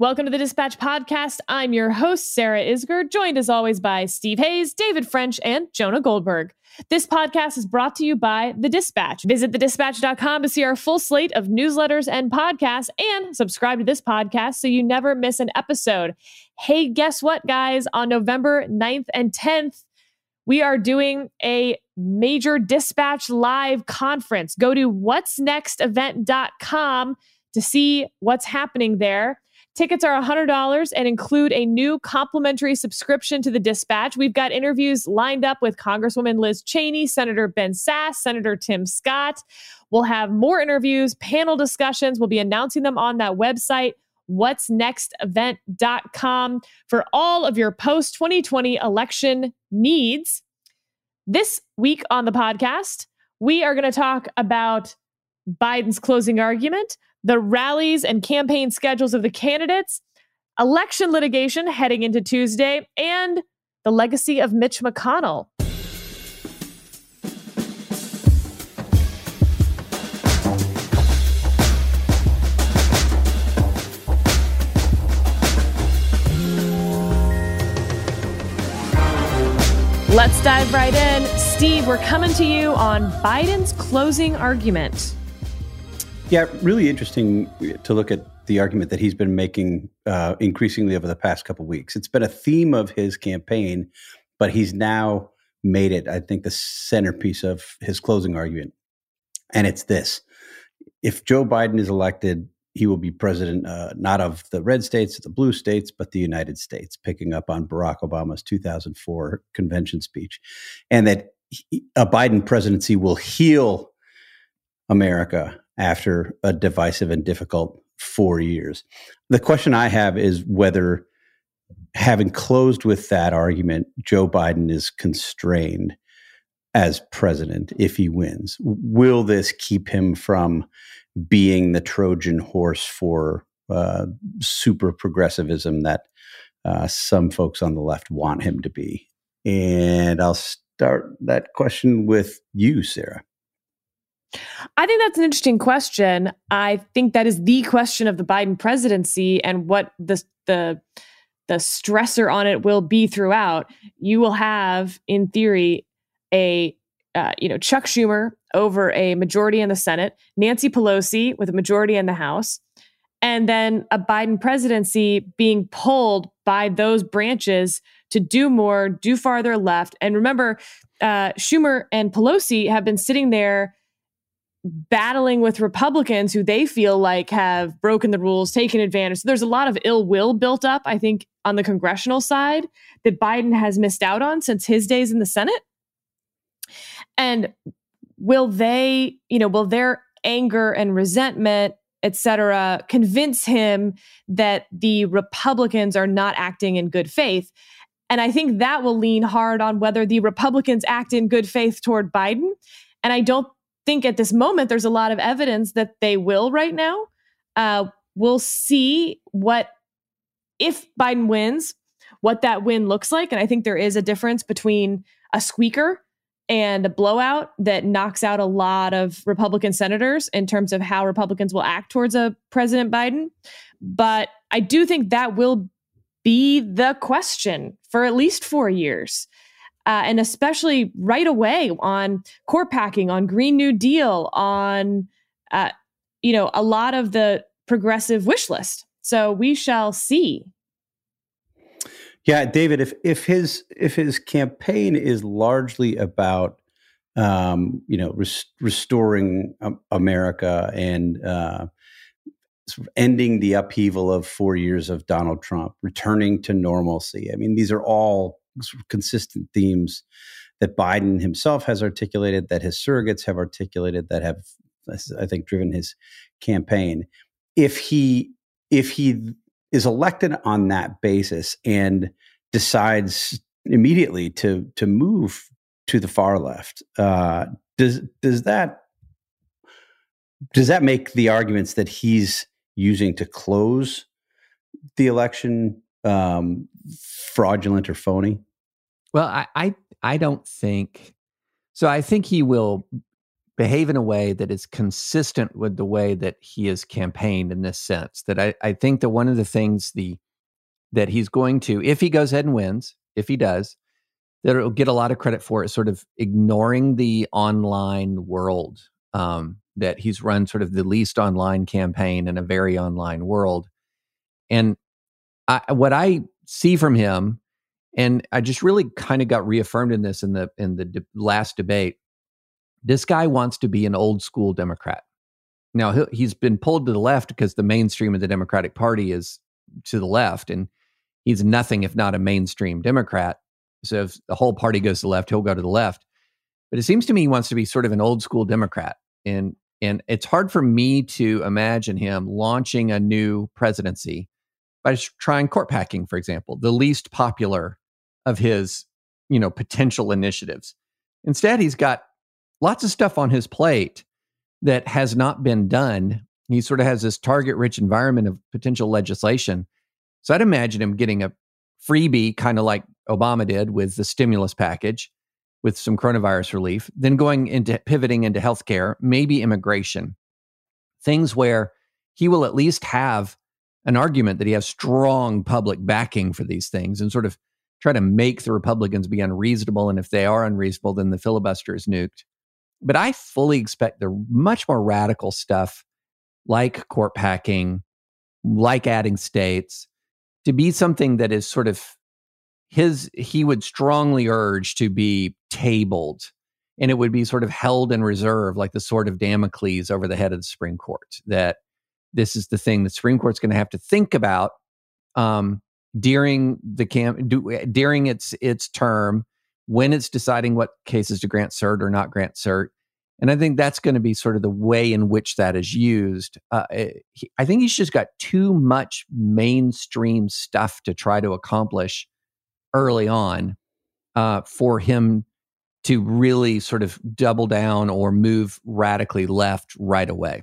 Welcome to the Dispatch Podcast. I'm your host, Sarah Isgur, joined as always by Steve Hayes, David French, and Jonah Goldberg. This podcast is brought to you by The Dispatch. Visit thedispatch.com to see our full slate of newsletters and podcasts and subscribe to this podcast so you never miss an episode. Hey, guess what, guys? On November 9th and 10th, we are doing a major Dispatch Live conference. Go to what'snextevent.com to see what's happening there. Tickets are $100 and include a new complimentary subscription to the Dispatch. We've got interviews lined up with Congresswoman Liz Cheney, Senator Ben Sasse, Senator Tim Scott. We'll have more interviews, panel discussions. We'll be announcing them on that website, what'snextevent.com, for all of your post 2020 election needs. This week on the podcast, we are going to talk about Biden's closing argument the rallies and campaign schedules of the candidates, election litigation heading into Tuesday, and the legacy of Mitch McConnell. Let's dive right in. Steve, we're coming to you on Biden's closing argument. Yeah, really interesting to look at the argument that he's been making uh, increasingly over the past couple weeks. It's been a theme of his campaign, but he's now made it, I think, the centerpiece of his closing argument. And it's this if Joe Biden is elected, he will be president uh, not of the red states, the blue states, but the United States, picking up on Barack Obama's 2004 convention speech. And that a Biden presidency will heal America after a divisive and difficult four years. The question I have is whether, having closed with that argument, Joe Biden is constrained as president if he wins. Will this keep him from being the Trojan horse for uh, super progressivism that uh, some folks on the left want him to be? And I'll start that question with you, Sarah. I think that's an interesting question. I think that is the question of the Biden presidency and what the the the stressor on it will be throughout. You will have, in theory, a uh, you know Chuck Schumer over a majority in the Senate, Nancy Pelosi with a majority in the House, and then a Biden presidency being pulled by those branches to do more, do farther left. And remember, uh, Schumer and Pelosi have been sitting there battling with Republicans who they feel like have broken the rules, taken advantage. So there's a lot of ill will built up, I think, on the congressional side that Biden has missed out on since his days in the Senate. And will they, you know, will their anger and resentment, et cetera, convince him that the Republicans are not acting in good faith? And I think that will lean hard on whether the Republicans act in good faith toward Biden. And I don't think at this moment there's a lot of evidence that they will right now. Uh, we'll see what, if Biden wins, what that win looks like. And I think there is a difference between a squeaker and a blowout that knocks out a lot of Republican senators in terms of how Republicans will act towards a President Biden. But I do think that will be the question for at least four years uh, and especially right away on court packing, on Green New Deal, on uh, you know a lot of the progressive wish list. So we shall see. Yeah, David, if if his if his campaign is largely about um, you know res- restoring America and uh, sort of ending the upheaval of four years of Donald Trump, returning to normalcy. I mean, these are all consistent themes that Biden himself has articulated, that his surrogates have articulated, that have, I think, driven his campaign. If he if he is elected on that basis and decides immediately to to move to the far left, uh, does does that does that make the arguments that he's using to close the election um, fraudulent or phony? Well, I, I I don't think so. I think he will behave in a way that is consistent with the way that he has campaigned in this sense. That I, I think that one of the things the that he's going to, if he goes ahead and wins, if he does, that it'll get a lot of credit for is sort of ignoring the online world. Um, that he's run sort of the least online campaign in a very online world. And I, what I see from him, and I just really kind of got reaffirmed in this in the in the de- last debate. This guy wants to be an old school Democrat. Now he's been pulled to the left because the mainstream of the Democratic Party is to the left, and he's nothing if not a mainstream Democrat. So if the whole party goes to the left, he'll go to the left. But it seems to me he wants to be sort of an old school Democrat. And and it's hard for me to imagine him launching a new presidency by trying court packing, for example, the least popular of his, you know, potential initiatives. Instead, he's got lots of stuff on his plate that has not been done. He sort of has this target rich environment of potential legislation. So I'd imagine him getting a freebie, kind of like Obama did with the stimulus package with some coronavirus relief, then going into pivoting into healthcare, maybe immigration, things where he will at least have an argument that he has strong public backing for these things and sort of try to make the Republicans be unreasonable. And if they are unreasonable, then the filibuster is nuked. But I fully expect the much more radical stuff like court packing, like adding states, to be something that is sort of his he would strongly urge to be tabled and it would be sort of held in reserve like the sword of damocles over the head of the supreme court that this is the thing the supreme court's going to have to think about um, during the camp do, during its its term when it's deciding what cases to grant cert or not grant cert and i think that's going to be sort of the way in which that is used uh, eh, he, i think he's just got too much mainstream stuff to try to accomplish early on uh, for him to really sort of double down or move radically left right away.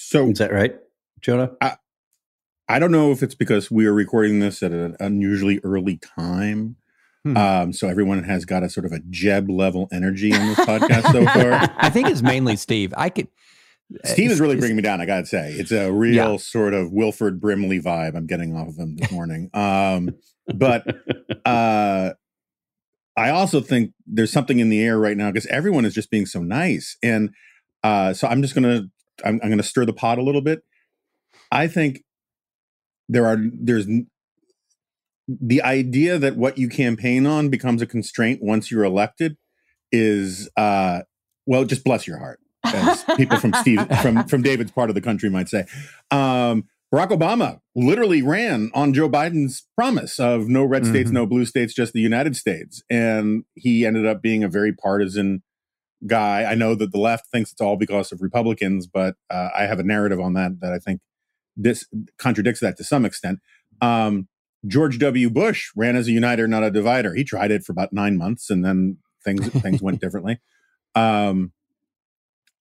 So is that right, Jonah? I, I don't know if it's because we are recording this at an unusually early time. Hmm. Um, so everyone has got a sort of a Jeb level energy on this podcast so far. I think it's mainly Steve. I could. Steve is really bringing me down. I gotta say, it's a real yeah. sort of Wilford Brimley vibe I'm getting off of him this morning. Um, but uh, I also think there's something in the air right now because everyone is just being so nice, and uh, so I'm just gonna I'm, I'm gonna stir the pot a little bit. I think there are there's the idea that what you campaign on becomes a constraint once you're elected is uh well just bless your heart as people from steve from from david's part of the country might say um Barack Obama literally ran on Joe Biden's promise of no red states, mm-hmm. no blue states, just the United States. And he ended up being a very partisan guy. I know that the left thinks it's all because of Republicans, but uh, I have a narrative on that that I think this contradicts that to some extent. Um, George W. Bush ran as a uniter, not a divider. He tried it for about nine months, and then things things went differently. Um,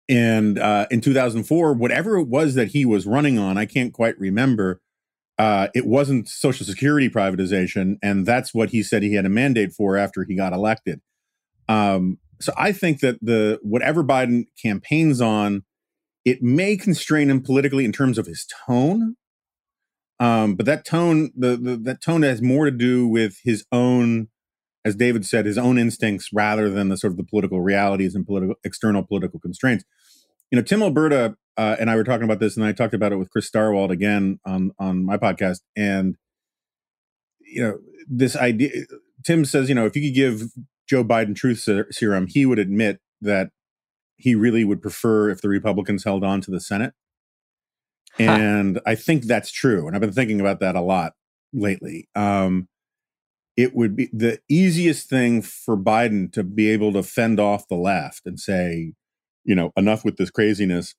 and uh, in 2004, whatever it was that he was running on, I can't quite remember. Uh, it wasn't Social Security privatization, and that's what he said he had a mandate for after he got elected. Um, so I think that the whatever Biden campaigns on, it may constrain him politically in terms of his tone. Um, but that tone, the, the that tone has more to do with his own as David said, his own instincts rather than the sort of the political realities and political external political constraints. You know, Tim Alberta uh, and I were talking about this, and I talked about it with Chris Stirewalt again on on my podcast. And you know, this idea, Tim says, you know, if you could give Joe Biden truth serum, he would admit that he really would prefer if the Republicans held on to the Senate. And I think that's true, and I've been thinking about that a lot lately. Um, it would be the easiest thing for Biden to be able to fend off the left and say, you know, enough with this craziness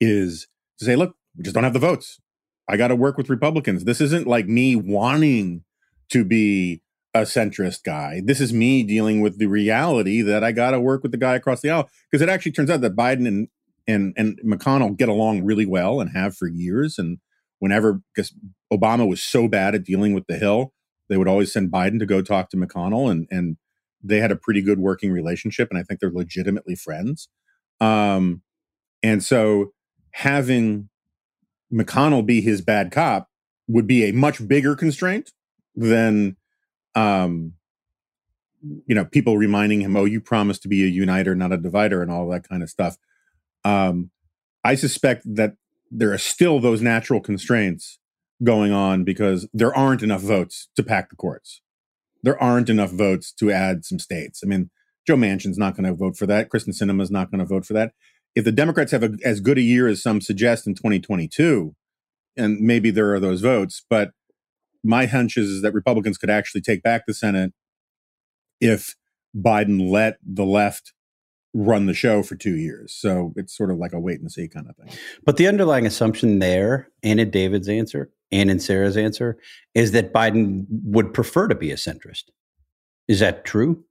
is to say, look, we just don't have the votes. I got to work with Republicans. This isn't like me wanting to be a centrist guy. This is me dealing with the reality that I got to work with the guy across the aisle because it actually turns out that Biden and and and McConnell get along really well and have for years. And whenever because Obama was so bad at dealing with the Hill, they would always send Biden to go talk to McConnell, and and they had a pretty good working relationship, and I think they're legitimately friends. Um, and so having McConnell be his bad cop would be a much bigger constraint than um, you know people reminding him oh you promised to be a uniter not a divider and all that kind of stuff. Um, i suspect that there are still those natural constraints going on because there aren't enough votes to pack the courts. There aren't enough votes to add some states. I mean joe manchin's not going to vote for that. Kyrsten sinema's not going to vote for that. If the democrats have a, as good a year as some suggest in 2022 and maybe there are those votes but my hunch is, is that republicans could actually take back the senate if Biden let the left run the show for two years. So it's sort of like a wait and see kind of thing. But the underlying assumption there, and in David's answer, and in Sarah's answer, is that Biden would prefer to be a centrist. Is that true?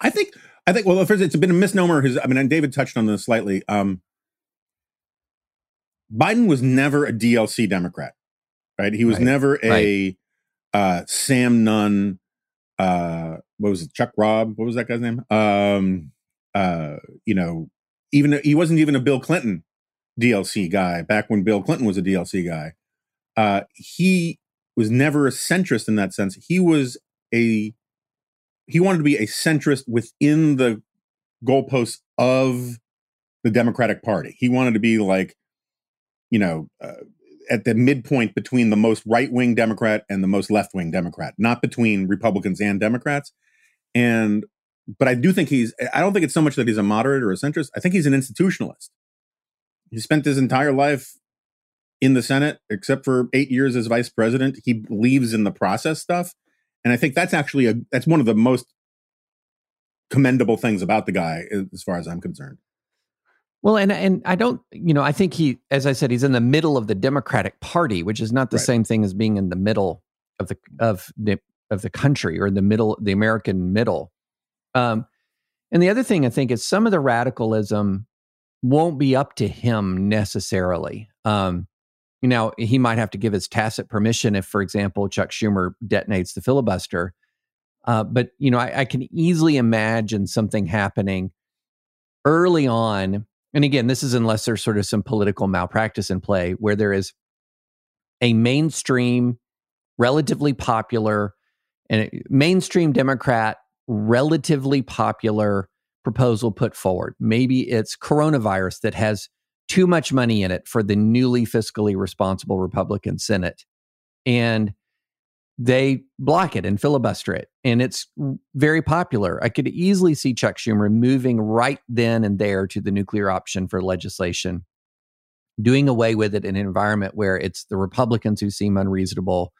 I think. I think. Well, first, it's been a misnomer. His, I mean, and David touched on this slightly. Um, Biden was never a DLC Democrat, right? He was right. never a right. uh, Sam Nunn uh what was it chuck robb what was that guy's name um uh you know even he wasn't even a bill clinton dlc guy back when bill clinton was a dlc guy uh he was never a centrist in that sense he was a he wanted to be a centrist within the goalposts of the democratic party he wanted to be like you know uh, at the midpoint between the most right wing Democrat and the most left wing Democrat, not between Republicans and Democrats. And but I do think he's I don't think it's so much that he's a moderate or a centrist. I think he's an institutionalist. He spent his entire life in the Senate, except for eight years as vice president. He believes in the process stuff. And I think that's actually a that's one of the most commendable things about the guy as far as I'm concerned. Well, and and I don't, you know, I think he, as I said, he's in the middle of the Democratic Party, which is not the right. same thing as being in the middle of the of the of the country or in the middle, the American middle. Um, and the other thing I think is some of the radicalism won't be up to him necessarily. Um, you know, he might have to give his tacit permission if, for example, Chuck Schumer detonates the filibuster. Uh, but you know, I, I can easily imagine something happening early on and again, this is unless there's sort of some political malpractice in play where there is a mainstream, relatively popular, and mainstream Democrat, relatively popular proposal put forward. Maybe it's coronavirus that has too much money in it for the newly fiscally responsible Republican Senate. And they block it and filibuster it. And it's very popular. I could easily see Chuck Schumer moving right then and there to the nuclear option for legislation, doing away with it in an environment where it's the Republicans who seem unreasonable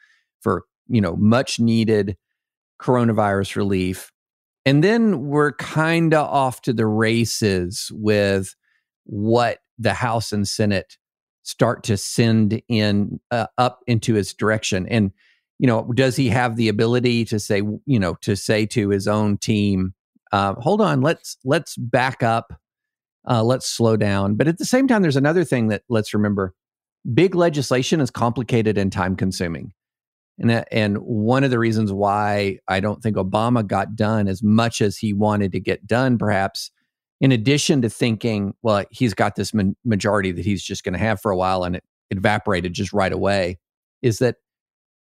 for, you know, much needed coronavirus relief. And then we're kind of off to the races with what the House and Senate start to send in uh, up into its direction. And you know, does he have the ability to say, you know, to say to his own team, uh, hold on, let's let's back up, uh, let's slow down. But at the same time, there's another thing that let's remember: big legislation is complicated and time consuming. And, and one of the reasons why I don't think Obama got done as much as he wanted to get done, perhaps, in addition to thinking, well, he's got this ma- majority that he's just going to have for a while and it evaporated just right away, is that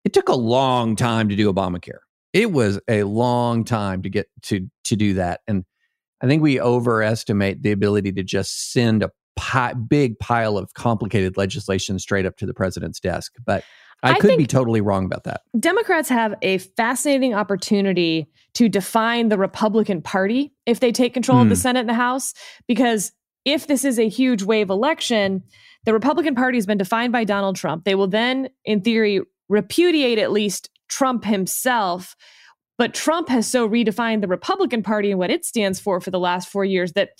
it took a long time to do Obamacare. It was a long time to get to to do that, and I think we overestimate the ability to just send a pi- big pile of complicated legislation straight up to the president's desk. But I, I could be totally wrong about that. Democrats have a fascinating opportunity to define the Republican Party if they take control of the hmm. Senate and the House, because if this is a huge wave election, the Republican Party has been defined by Donald Trump. They will then, in theory, repudiate at least Trump himself. But Trump has so redefined the Republican Party and what it stands for for the last four years that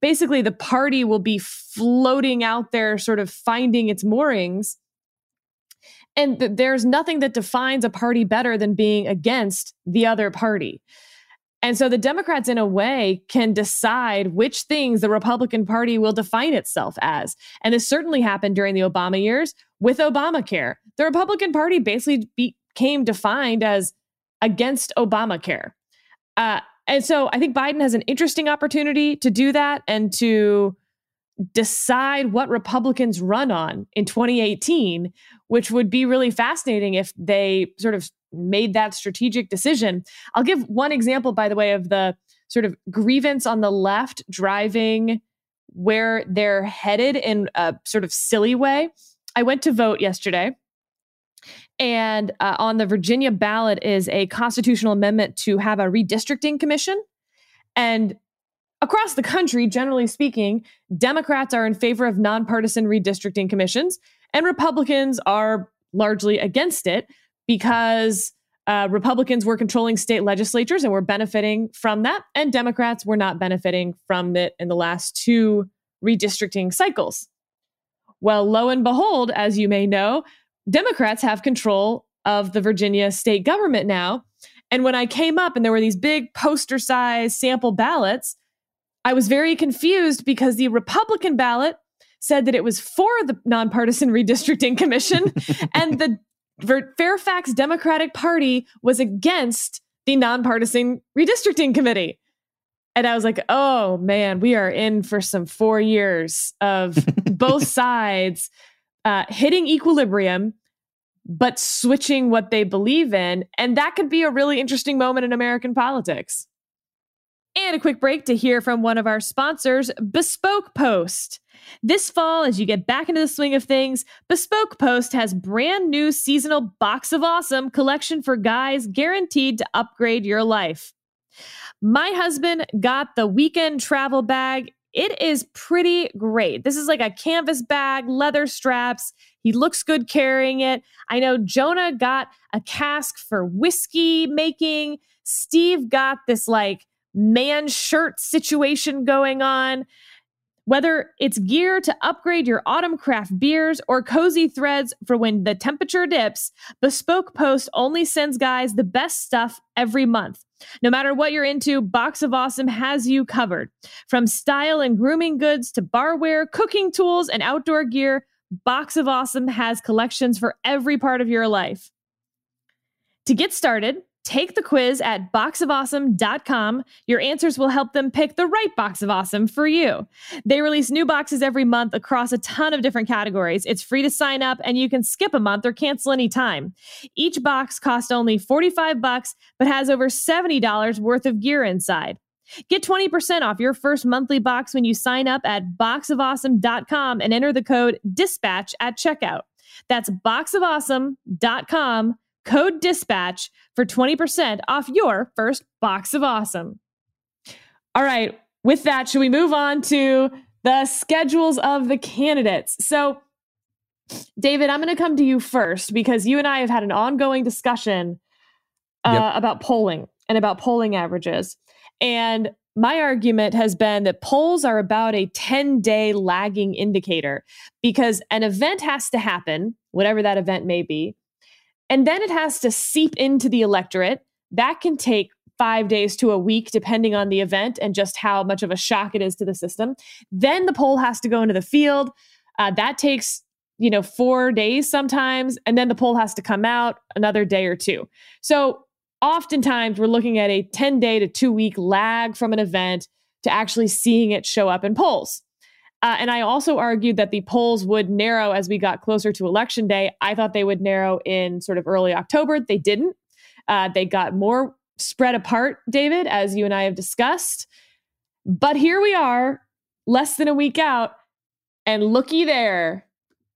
basically the party will be floating out there, sort of finding its moorings. And th- there's nothing that defines a party better than being against the other party. And so the Democrats, in a way, can decide which things the Republican Party will define itself as. And this certainly happened during the Obama years with Obamacare. The Republican Party basically became defined as against Obamacare. Uh, and so I think Biden has an interesting opportunity to do that and to decide what Republicans run on in 2018, which would be really fascinating if they sort of made that strategic decision. I'll give one example, by the way, of the sort of grievance on the left driving where they're headed in a sort of silly way. I went to vote yesterday. And uh, on the Virginia ballot is a constitutional amendment to have a redistricting commission. And across the country, generally speaking, Democrats are in favor of nonpartisan redistricting commissions, and Republicans are largely against it because uh, Republicans were controlling state legislatures and were benefiting from that, and Democrats were not benefiting from it in the last two redistricting cycles. Well, lo and behold, as you may know, Democrats have control of the Virginia state government now. And when I came up and there were these big poster size sample ballots, I was very confused because the Republican ballot said that it was for the nonpartisan redistricting commission and the Fairfax Democratic Party was against the nonpartisan redistricting committee. And I was like, oh man, we are in for some four years of both sides uh, hitting equilibrium, but switching what they believe in. And that could be a really interesting moment in American politics. And a quick break to hear from one of our sponsors, Bespoke Post. This fall, as you get back into the swing of things, Bespoke Post has brand new seasonal Box of Awesome collection for guys guaranteed to upgrade your life. My husband got the weekend travel bag. It is pretty great. This is like a canvas bag, leather straps. He looks good carrying it. I know Jonah got a cask for whiskey making. Steve got this like man shirt situation going on. Whether it's gear to upgrade your autumn craft beers or cozy threads for when the temperature dips, Bespoke Post only sends guys the best stuff every month. No matter what you're into, Box of Awesome has you covered. From style and grooming goods to barware, cooking tools, and outdoor gear, Box of Awesome has collections for every part of your life. To get started, Take the quiz at boxofawesome.com. Your answers will help them pick the right box of awesome for you. They release new boxes every month across a ton of different categories. It's free to sign up and you can skip a month or cancel anytime. Each box costs only 45 bucks but has over $70 worth of gear inside. Get 20% off your first monthly box when you sign up at boxofawesome.com and enter the code dispatch at checkout. That's boxofawesome.com code dispatch for 20% off your first box of awesome. All right, with that, should we move on to the schedules of the candidates? So, David, I'm going to come to you first because you and I have had an ongoing discussion uh, yep. about polling and about polling averages. And my argument has been that polls are about a 10 day lagging indicator because an event has to happen, whatever that event may be. And then it has to seep into the electorate. That can take five days to a week, depending on the event and just how much of a shock it is to the system. Then the poll has to go into the field. Uh, that takes you know four days sometimes and then the poll has to come out another day or two so oftentimes we're looking at a 10 day to two week lag from an event to actually seeing it show up in polls uh, and I also argued that the polls would narrow as we got closer to election day. I thought they would narrow in sort of early October. They didn't. Uh, they got more spread apart, David, as you and I have discussed. But here we are, less than a week out, and looky there,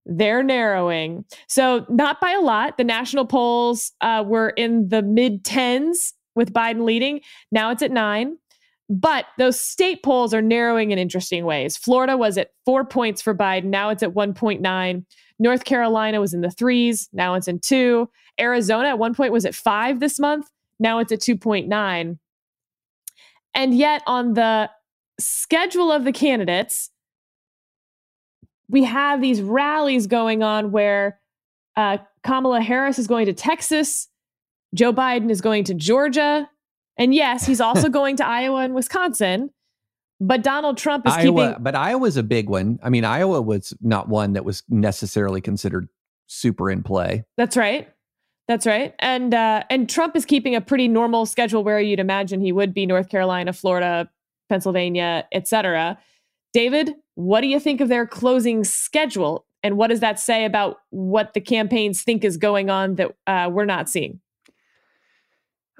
they're narrowing. So, not by a lot. The national polls uh, were in the mid 10s with Biden leading. Now it's at nine. But those state polls are narrowing in interesting ways. Florida was at four points for Biden. Now it's at 1.9. North Carolina was in the threes. Now it's in two. Arizona at one point was at five this month. Now it's at 2.9. And yet, on the schedule of the candidates, we have these rallies going on where uh, Kamala Harris is going to Texas, Joe Biden is going to Georgia, and yes, he's also going to Iowa and Wisconsin. But Donald Trump is Iowa, keeping. But Iowa's a big one. I mean, Iowa was not one that was necessarily considered super in play. That's right. That's right. And uh, and Trump is keeping a pretty normal schedule where you'd imagine he would be North Carolina, Florida, Pennsylvania, etc. David, what do you think of their closing schedule? And what does that say about what the campaigns think is going on that uh, we're not seeing?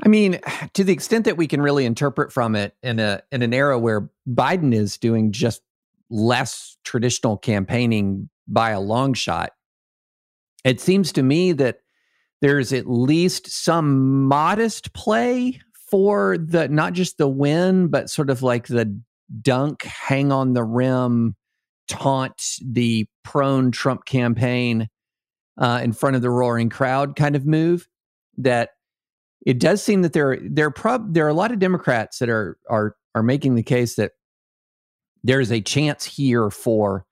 I mean, to the extent that we can really interpret from it in a in an era where Biden is doing just less traditional campaigning by a long shot, it seems to me that there's at least some modest play for the not just the win, but sort of like the dunk, hang on the rim, taunt the prone Trump campaign uh, in front of the roaring crowd kind of move. That it does seem that there there prob there are a lot of Democrats that are are are making the case that there is a chance here for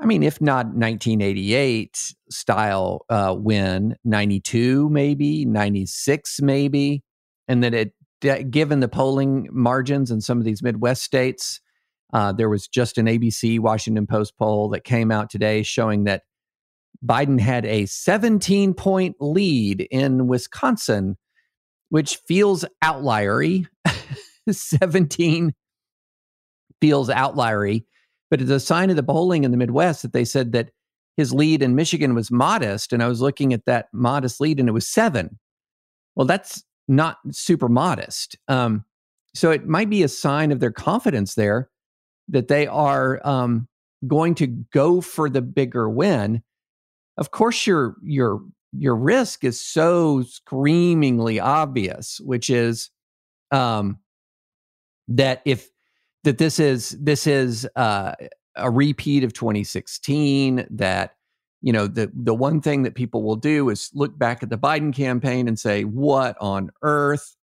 I mean, if not 1988 style uh, win, 92 maybe, 96 maybe, and that it, given the polling margins in some of these Midwest states, uh, there was just an ABC Washington Post poll that came out today showing that Biden had a 17 point lead in Wisconsin, which feels outliery. 17 feels outliery but it's a sign of the polling in the Midwest that they said that his lead in Michigan was modest. And I was looking at that modest lead and it was seven. Well, that's not super modest. Um, so it might be a sign of their confidence there that they are um, going to go for the bigger win. Of course, your your your risk is so screamingly obvious, which is um, that if that this is this is uh, a repeat of 2016 that you know the the one thing that people will do is look back at the Biden campaign and say what on earth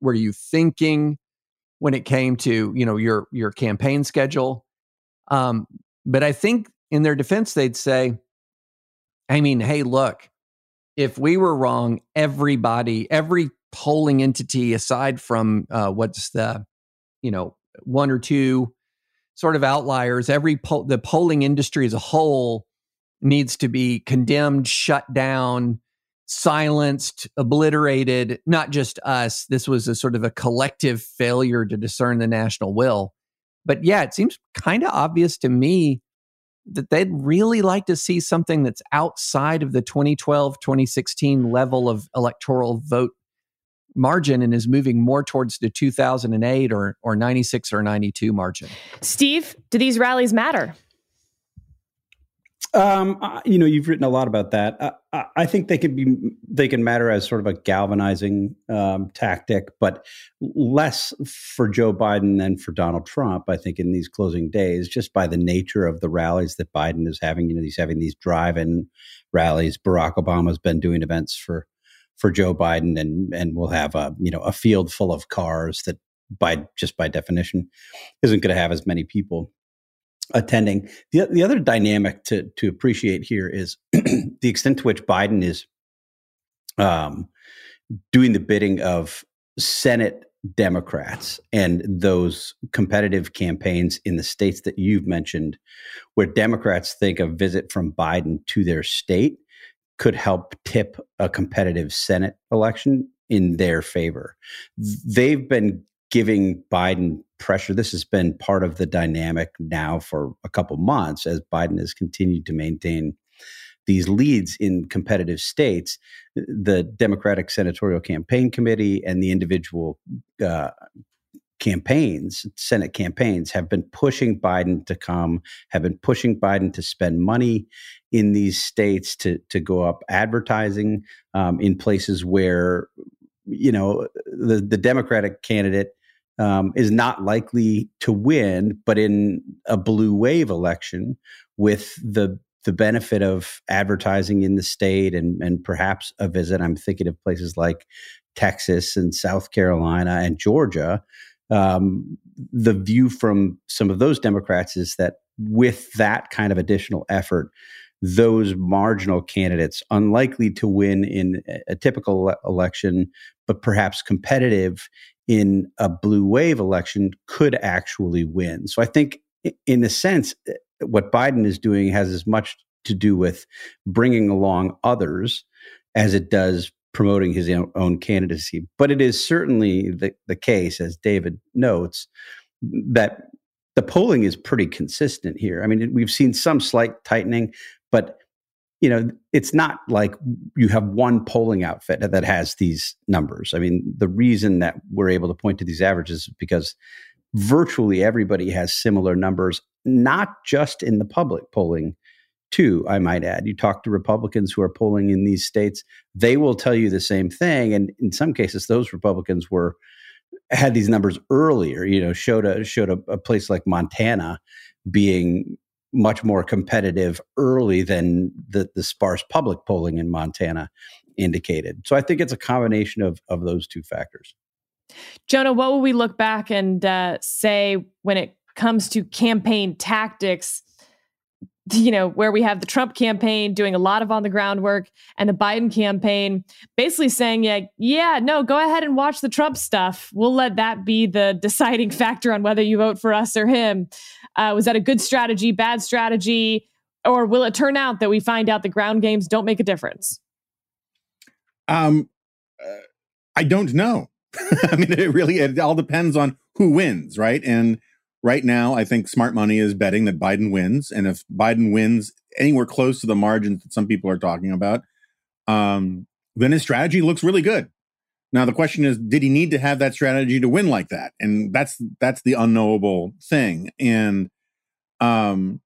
were you thinking when it came to you know your your campaign schedule? Um, but I think in their defense they'd say I mean hey look if we were wrong everybody every polling entity aside from uh, what's the you know one or two sort of outliers. Every po- the polling industry as a whole needs to be condemned, shut down, silenced, obliterated. Not just us. This was a sort of a collective failure to discern the national will. But yeah, it seems kind of obvious to me that they'd really like to see something that's outside of the 2012 2016 level of electoral vote margin and is moving more towards the 2008 or, or 96 or 92 margin. Steve, do these rallies matter? Um, you know, you've written a lot about that. I, I, think they can be they can matter as sort of a galvanizing um, tactic, but less for Joe Biden than for Donald Trump. I think in these closing days, just by the nature of the rallies that Biden is having. You know, he's having these drive-in rallies. Barack Obama's been doing events for for Joe Biden, and and we'll have a you know a field full of cars that by just by definition isn't going to have as many people attending. The the other dynamic to to appreciate here is the extent to which Biden is um, doing the bidding of Senate Democrats and those competitive campaigns in the states that you've mentioned, where Democrats think a visit from Biden to their state could help tip a competitive Senate election in their favor. They've been giving Biden pressure. This has been part of the dynamic now for a couple months as Biden has continued to maintain these leads in competitive states. The Democratic Senatorial Campaign Committee and the individual uh, campaigns, Senate campaigns, have been pushing Biden to come, have been pushing Biden to spend money in these states to to go up advertising um, in places where you know the the Democratic candidate um, is not likely to win, but in a blue wave election with the the benefit of advertising in the state and and perhaps a visit. I'm thinking of places like Texas and South Carolina and Georgia um, the view from some of those Democrats is that with that kind of additional effort, those marginal candidates, unlikely to win in a typical election, but perhaps competitive in a blue wave election, could actually win. So I think, in a sense, eh, what Biden is doing has as much to do with bringing along others as it does promoting his own candidacy. But it is certainly the, the case, as David notes, that the polling is pretty consistent here. I mean, we've seen some slight tightening, but you know, it's not like you have one polling outfit that has these numbers. I mean, the reason that we're able to point to these averages is because virtually everybody has similar numbers, not just in the public polling, too, I might add. You talk to Republicans who are polling in these states, they will tell you the same thing. And in some cases, those Republicans were had these numbers earlier, you know, showed a showed a, a place like Montana being much more competitive early than the, the sparse public polling in Montana indicated. So I think it's a combination of of those two factors. Jonah, what will we look back and uh, say when it comes to campaign tactics? You know, where we have the Trump campaign doing a lot of on the ground work and the Biden campaign basically saying, yeah, yeah, no, go ahead and watch the Trump stuff. We'll let that be the deciding factor on whether you vote for us or him. Uh, was that a good strategy, bad strategy? Or will it turn out that we find out the ground games don't make a difference? Um, uh, I don't know. I mean, it really it all depends on who wins, right? And right now, I think smart money is betting that Biden wins, and if Biden wins anywhere close to the margins that some people are talking about, um, then his strategy looks really good. Now the question is, did he need to have that strategy to win like that? And that's that's the unknowable thing. And um,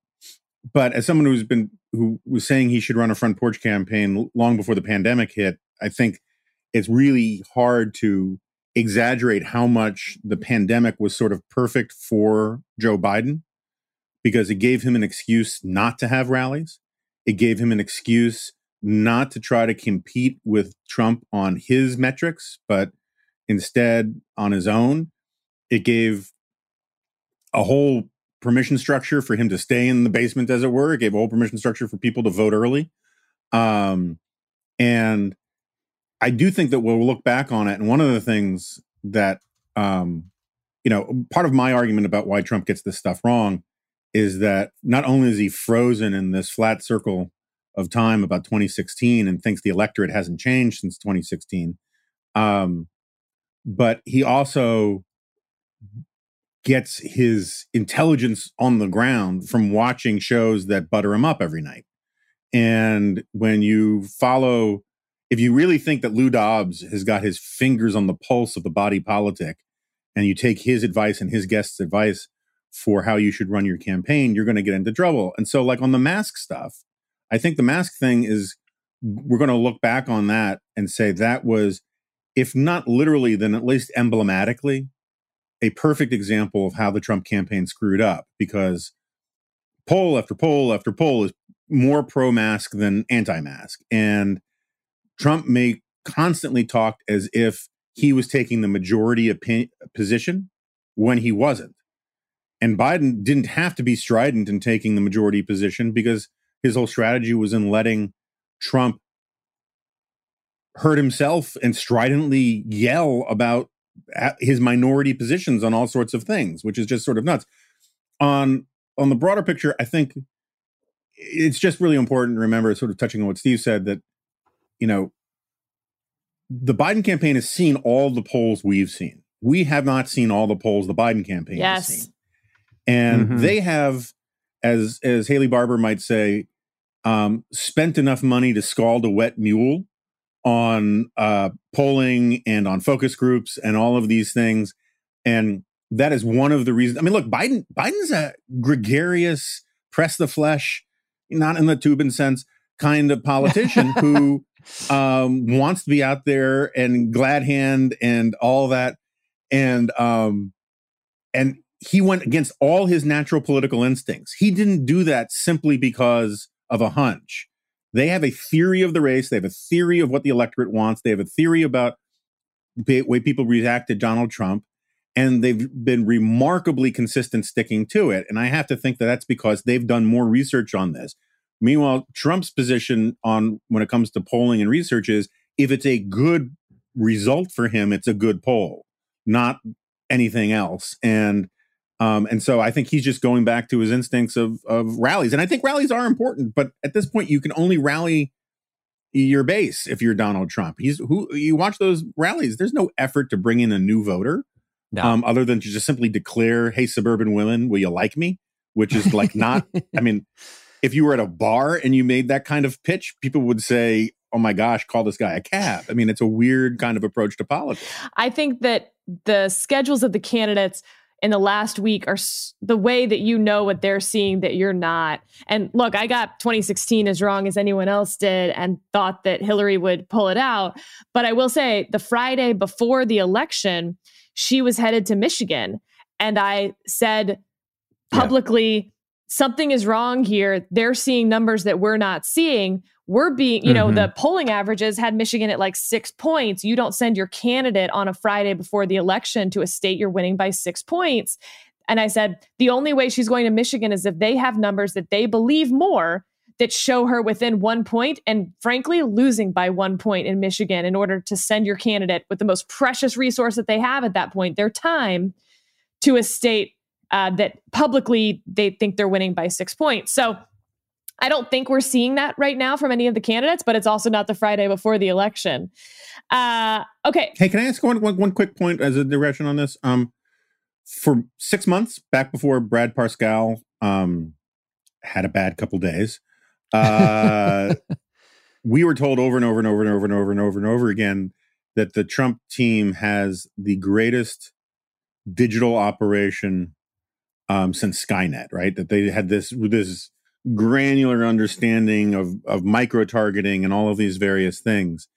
but as someone who's been who was saying he should run a front porch campaign long before the pandemic hit, I think it's really hard to exaggerate how much the pandemic was sort of perfect for Joe Biden because it gave him an excuse not to have rallies. It gave him an excuse not to try to compete with Trump on his metrics, but instead on his own. It gave a whole permission structure for him to stay in the basement, as it were. It gave a whole permission structure for people to vote early. Um, and I do think that we'll look back on it. And one of the things that, um, you know, part of my argument about why Trump gets this stuff wrong is that not only is he frozen in this flat circle of time about 2016 and thinks the electorate hasn't changed since 2016, um, but he also gets his intelligence on the ground from watching shows that butter him up every night. And when you follow if you really think that Lou Dobbs has got his fingers on the pulse of the body politic and you take his advice and his guests' advice for how you should run your campaign, you're going to get into trouble. And so, like on the mask stuff, I think the mask thing is we're going to look back on that and say that was, if not literally, then at least emblematically, a perfect example of how the Trump campaign screwed up because poll after poll after poll is more pro mask than anti mask. And Trump may constantly talk as if he was taking the majority opinion, position when he wasn't. And Biden didn't have to be strident in taking the majority position because his whole strategy was in letting Trump hurt himself and stridently yell about his minority positions on all sorts of things, which is just sort of nuts. On on the broader picture, I think it's just really important to remember, sort of touching on what Steve said, that you know, the Biden campaign has seen all the polls we've seen. We have not seen all the polls the Biden campaign yes. has seen. And mm-hmm. they have, as as Haley Barbour might say, um, spent enough money to scald a wet mule on uh, polling and on focus groups and all of these things. And that is one of the reasons. I mean, look, Biden Biden's a gregarious, press the flesh, not in the Toobin sense, kind of politician who um, wants to be out there and glad hand and all that. And um, and he went against all his natural political instincts. He didn't do that simply because of a hunch. They have a theory of the race. They have a theory of what the electorate wants. They have a theory about the way people react to Donald Trump. And they've been remarkably consistent sticking to it. And I have to think that that's because they've done more research on this. Meanwhile, Trump's position on when it comes to polling and research is if it's a good result for him, it's a good poll, not anything else. And um, and so I think he's just going back to his instincts of of rallies. And I think rallies are important, but at this point, you can only rally your base if you're Donald Trump. He's who you watch those rallies. There's no effort to bring in a new voter, no. um, other than to just simply declare, "Hey, suburban women, will you like me?" Which is like not. I mean, if you were at a bar and you made that kind of pitch, people would say, "Oh my gosh, call this guy a cab." I mean, it's a weird kind of approach to politics. I think that the schedules of the candidates in the last week are the way that you know what they're seeing that you're not. And look, I got 2016 as wrong as anyone else did and thought that Hillary would pull it out. But I will say the Friday before the election, she was headed to Michigan. And I said publicly, yeah. Something is wrong here. They're seeing numbers that we're not seeing we're being, you know, mm-hmm. the polling averages had Michigan at like six points. You don't send your candidate on a Friday before the election to a state you're winning by six points. And I said, the only way she's going to Michigan is if they have numbers that they believe more that show her within one point and frankly losing by one point in Michigan in order to send your candidate with the most precious resource that they have at that point, their time, to a state uh, that publicly they think they're winning by six points. So I don't think we're seeing that right now from any of the candidates, but it's also not the Friday before the election. Uh, okay. Hey, can I ask one, one, one quick point as a direction on this? Um, for six months back before Brad Parscale um, had a bad couple days, uh, we were told over and over and over and over and over and over and over again that the Trump team has the greatest digital operation um, since Skynet, right? That they had this this granular understanding of of micro targeting and all of these various things.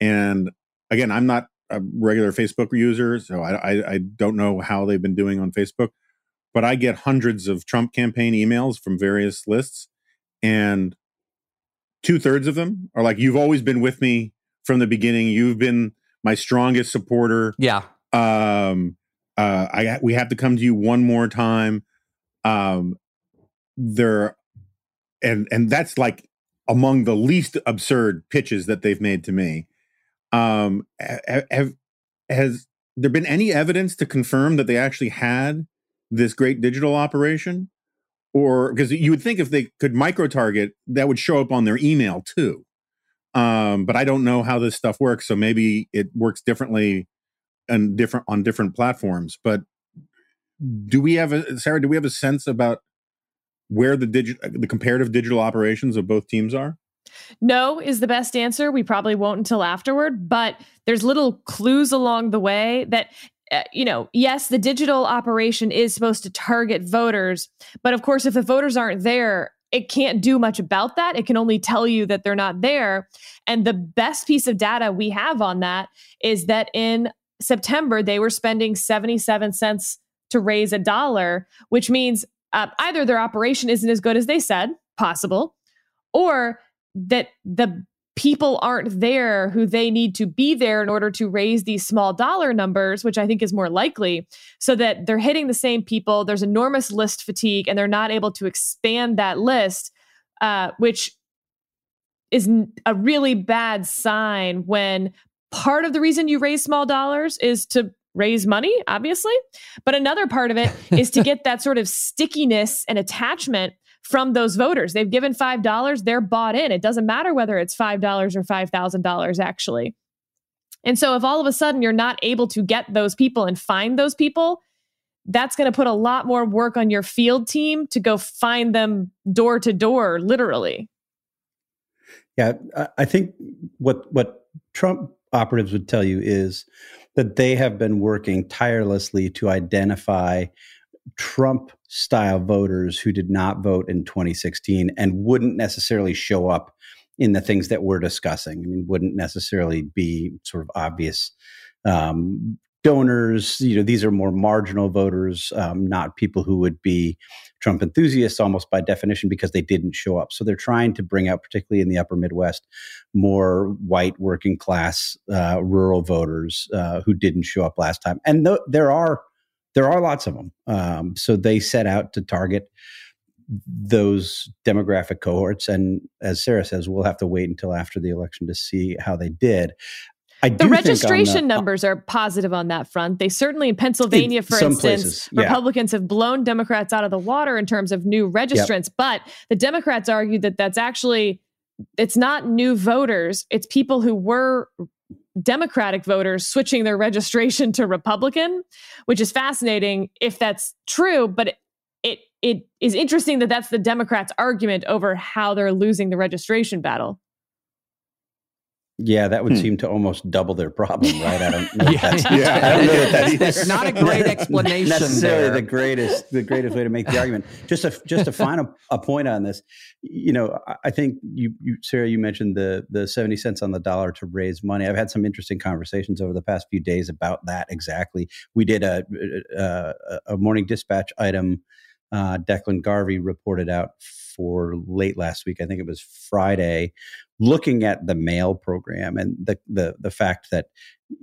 And again, I'm not a regular Facebook user, so I, I, I don't know how they've been doing on Facebook, but I get hundreds of Trump campaign emails from various lists, and two thirds of them are like, "You've always been with me from the beginning. You've been my strongest supporter." Yeah. Um. Uh. I we have to come to you one more time. Um. There and and that's like among the least absurd pitches that they've made to me. Um, have has there been any evidence to confirm that they actually had this great digital operation? Or because you would think if they could micro target, that would show up on their email too. Um, but I don't know how this stuff works, so maybe it works differently and different on different platforms. But do we have a Sarah? Do we have a sense about where the digital the comparative digital operations of both teams are? No is the best answer. We probably won't until afterward, but there's little clues along the way that uh, you know, yes, the digital operation is supposed to target voters, but of course if the voters aren't there, it can't do much about that. It can only tell you that they're not there. And the best piece of data we have on that is that in September they were spending 77 cents to raise a dollar, which means uh, either their operation isn't as good as they said, possible, or that the people aren't there who they need to be there in order to raise these small dollar numbers, which I think is more likely, so that they're hitting the same people. There's enormous list fatigue, and they're not able to expand that list, uh, which is a really bad sign when part of the reason you raise small dollars is to raise money, obviously. But another part of it is to get that sort of stickiness and attachment from those voters. They've given $5, they're bought in. It doesn't matter whether it's $5 or $5,000 actually. And so if all of a sudden you're not able to get those people and find those people, that's going to put a lot more work on your field team to go find them door to door, literally. Yeah, I think what what Trump operatives would tell you is that they have been working tirelessly to identify Trump style voters who did not vote in 2016 and wouldn't necessarily show up in the things that we're discussing. I mean, wouldn't necessarily be sort of obvious um, donors. You know, these are more marginal voters, um, not people who would be Trump enthusiasts almost by definition because they didn't show up. So they're trying to bring out, particularly in the upper Midwest, more white working class uh, rural voters uh, who didn't show up last time. And th- there are there are lots of them. Um, so they set out to target those demographic cohorts. And as Sarah says, we'll have to wait until after the election to see how they did. I the registration the, numbers are positive on that front. They certainly in Pennsylvania, for instance, places, yeah. Republicans have blown Democrats out of the water in terms of new registrants. Yep. But the Democrats argue that that's actually it's not new voters, it's people who were Democratic voters switching their registration to Republican, which is fascinating if that's true. But it, it, it is interesting that that's the Democrats' argument over how they're losing the registration battle. Yeah, that would hmm. seem to almost double their problem, right? I don't know. yeah, that's, yeah, I don't know that that's, that's not a great explanation. Necessarily there. the greatest, the greatest way to make the argument. Just a just a final a point on this. You know, I think you, you, Sarah, you mentioned the the seventy cents on the dollar to raise money. I've had some interesting conversations over the past few days about that. Exactly, we did a a, a morning dispatch item. Uh, Declan Garvey reported out for late last week. I think it was Friday, looking at the mail program and the the the fact that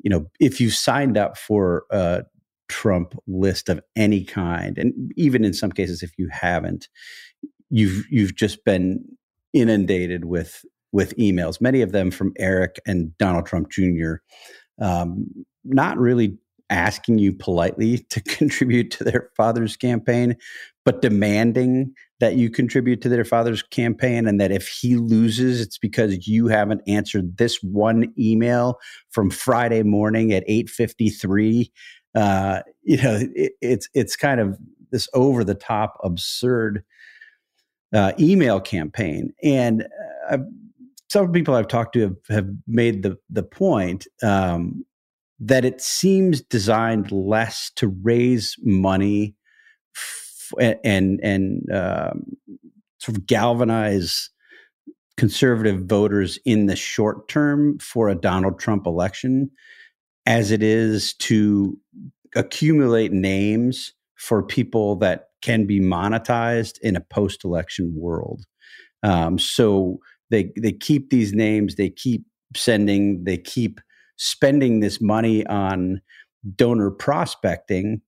you know if you signed up for a Trump list of any kind, and even in some cases if you haven't, you've you've just been inundated with with emails, many of them from Eric and Donald Trump Jr. Um, not really asking you politely to contribute to their father's campaign, but demanding that you contribute to their father's campaign and that if he loses it's because you haven't answered this one email from friday morning at 8.53 uh, you know it, it's it's kind of this over the top absurd uh, email campaign. And uh, several people i've talked to have, have made the the point um, that it seems designed less to raise money and and um, sort of galvanize conservative voters in the short term for a Donald Trump election as it is to accumulate names for people that can be monetized in a post-election world. Um, so they they keep these names, they keep sending, they keep spending this money on donor prospecting,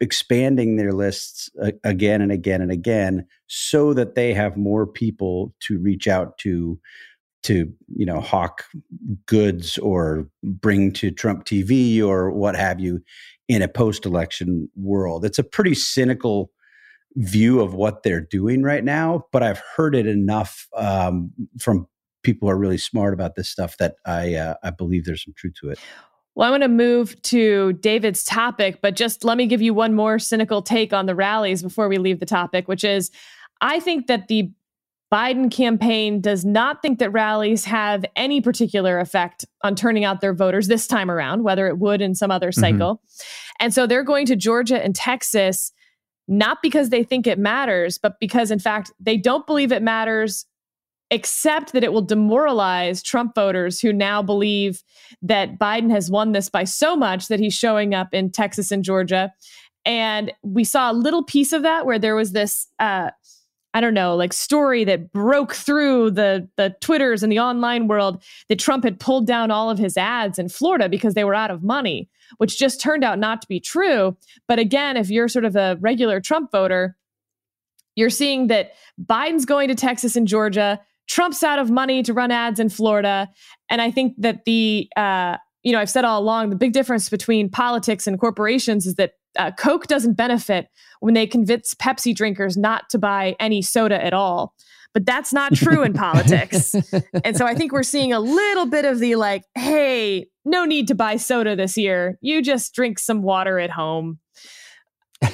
expanding their lists again and again and again, so that they have more people to reach out to, to you know hawk goods or bring to Trump TV or what have you in a post-election world. It's a pretty cynical view of what they're doing right now, but I've heard it enough um, from people who are really smart about this stuff that I uh, I believe there's some truth to it. Well, I want to move to David's topic, but just let me give you one more cynical take on the rallies before we leave the topic, which is I think that the Biden campaign does not think that rallies have any particular effect on turning out their voters this time around, whether it would in some other mm-hmm. cycle. Mm-hmm. And so they're going to Georgia and Texas, not because they think it matters, but because, in fact, they don't believe it matters except that it will demoralize Trump voters who now believe that Biden has won this by so much that he's showing up in Texas and Georgia. And we saw a little piece of that where there was this, uh, I don't know, like story that broke through the the Twitters and the online world that Trump had pulled down all of his ads in Florida because they were out of money, which just turned out not to be true. But again, if you're sort of a regular Trump voter, you're seeing that Biden's going to Texas and Georgia. Trump's out of money to run ads in Florida. And I think that the, uh, you know, I've said all along the big difference between politics and corporations is that uh, Coke doesn't benefit when they convince Pepsi drinkers not to buy any soda at all. But that's not true in politics. And so I think we're seeing a little bit of the like, hey, no need to buy soda this year. You just drink some water at home.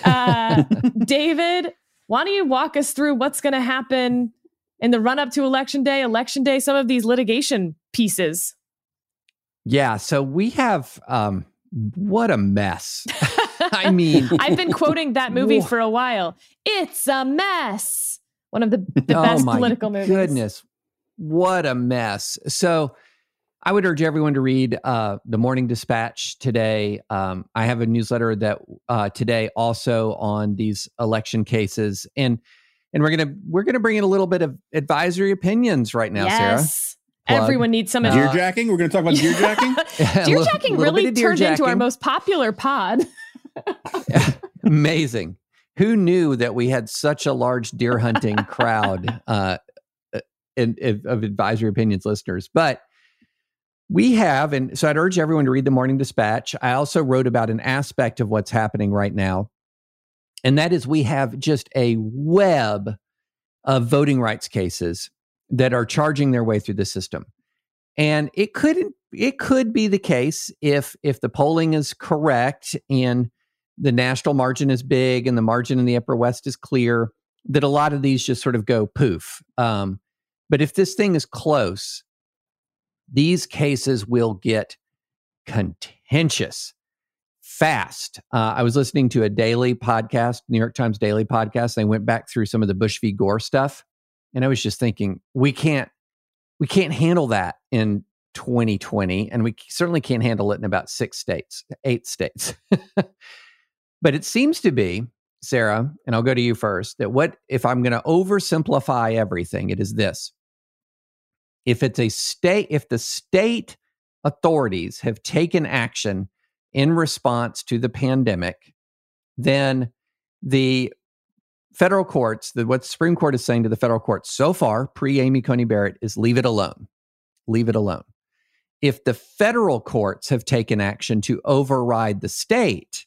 Uh, David, why don't you walk us through what's going to happen in the run up to election day, election day, some of these litigation pieces. Yeah. So we have, um, what a mess. I mean, I've been quoting that movie for a while. It's a mess. One of the, the oh best political movies. Goodness. What a mess. So, I would urge everyone to read uh, the Morning Dispatch today. Um, I have a newsletter that uh, today also on these election cases, and and we're gonna we're gonna bring in a little bit of advisory opinions right now, yes. Sarah. Plug. Everyone needs some uh, deer jacking. We're going to talk about deer jacking. deer jacking really deer turned jacking. into our most popular pod. Amazing. Who knew that we had such a large deer hunting crowd uh, in, in, of advisory opinions listeners? But we have, and so I'd urge everyone to read the Morning Dispatch. I also wrote about an aspect of what's happening right now and that is we have just a web of voting rights cases that are charging their way through the system. And it could it could be the case if if the polling is correct and the national margin is big and the margin in the upper west is clear that a lot of these just sort of go poof. Um, but if this thing is close, these cases will get contentious fast. Uh, I was listening to a daily podcast, New York Times daily podcast. They went back through some of the Bush v. Gore stuff, and I was just thinking, we can't, we can't handle that in 2020, and we certainly can't handle it in about six states, eight states. but it seems to be, Sarah, and I'll go to you first. That what if I'm going to oversimplify everything? It is this: if it's a state, if the state authorities have taken action in response to the pandemic, then the federal courts, the, what the Supreme Court is saying to the federal courts so far, pre Amy Coney Barrett, is leave it alone. Leave it alone. If the federal courts have taken action to override the state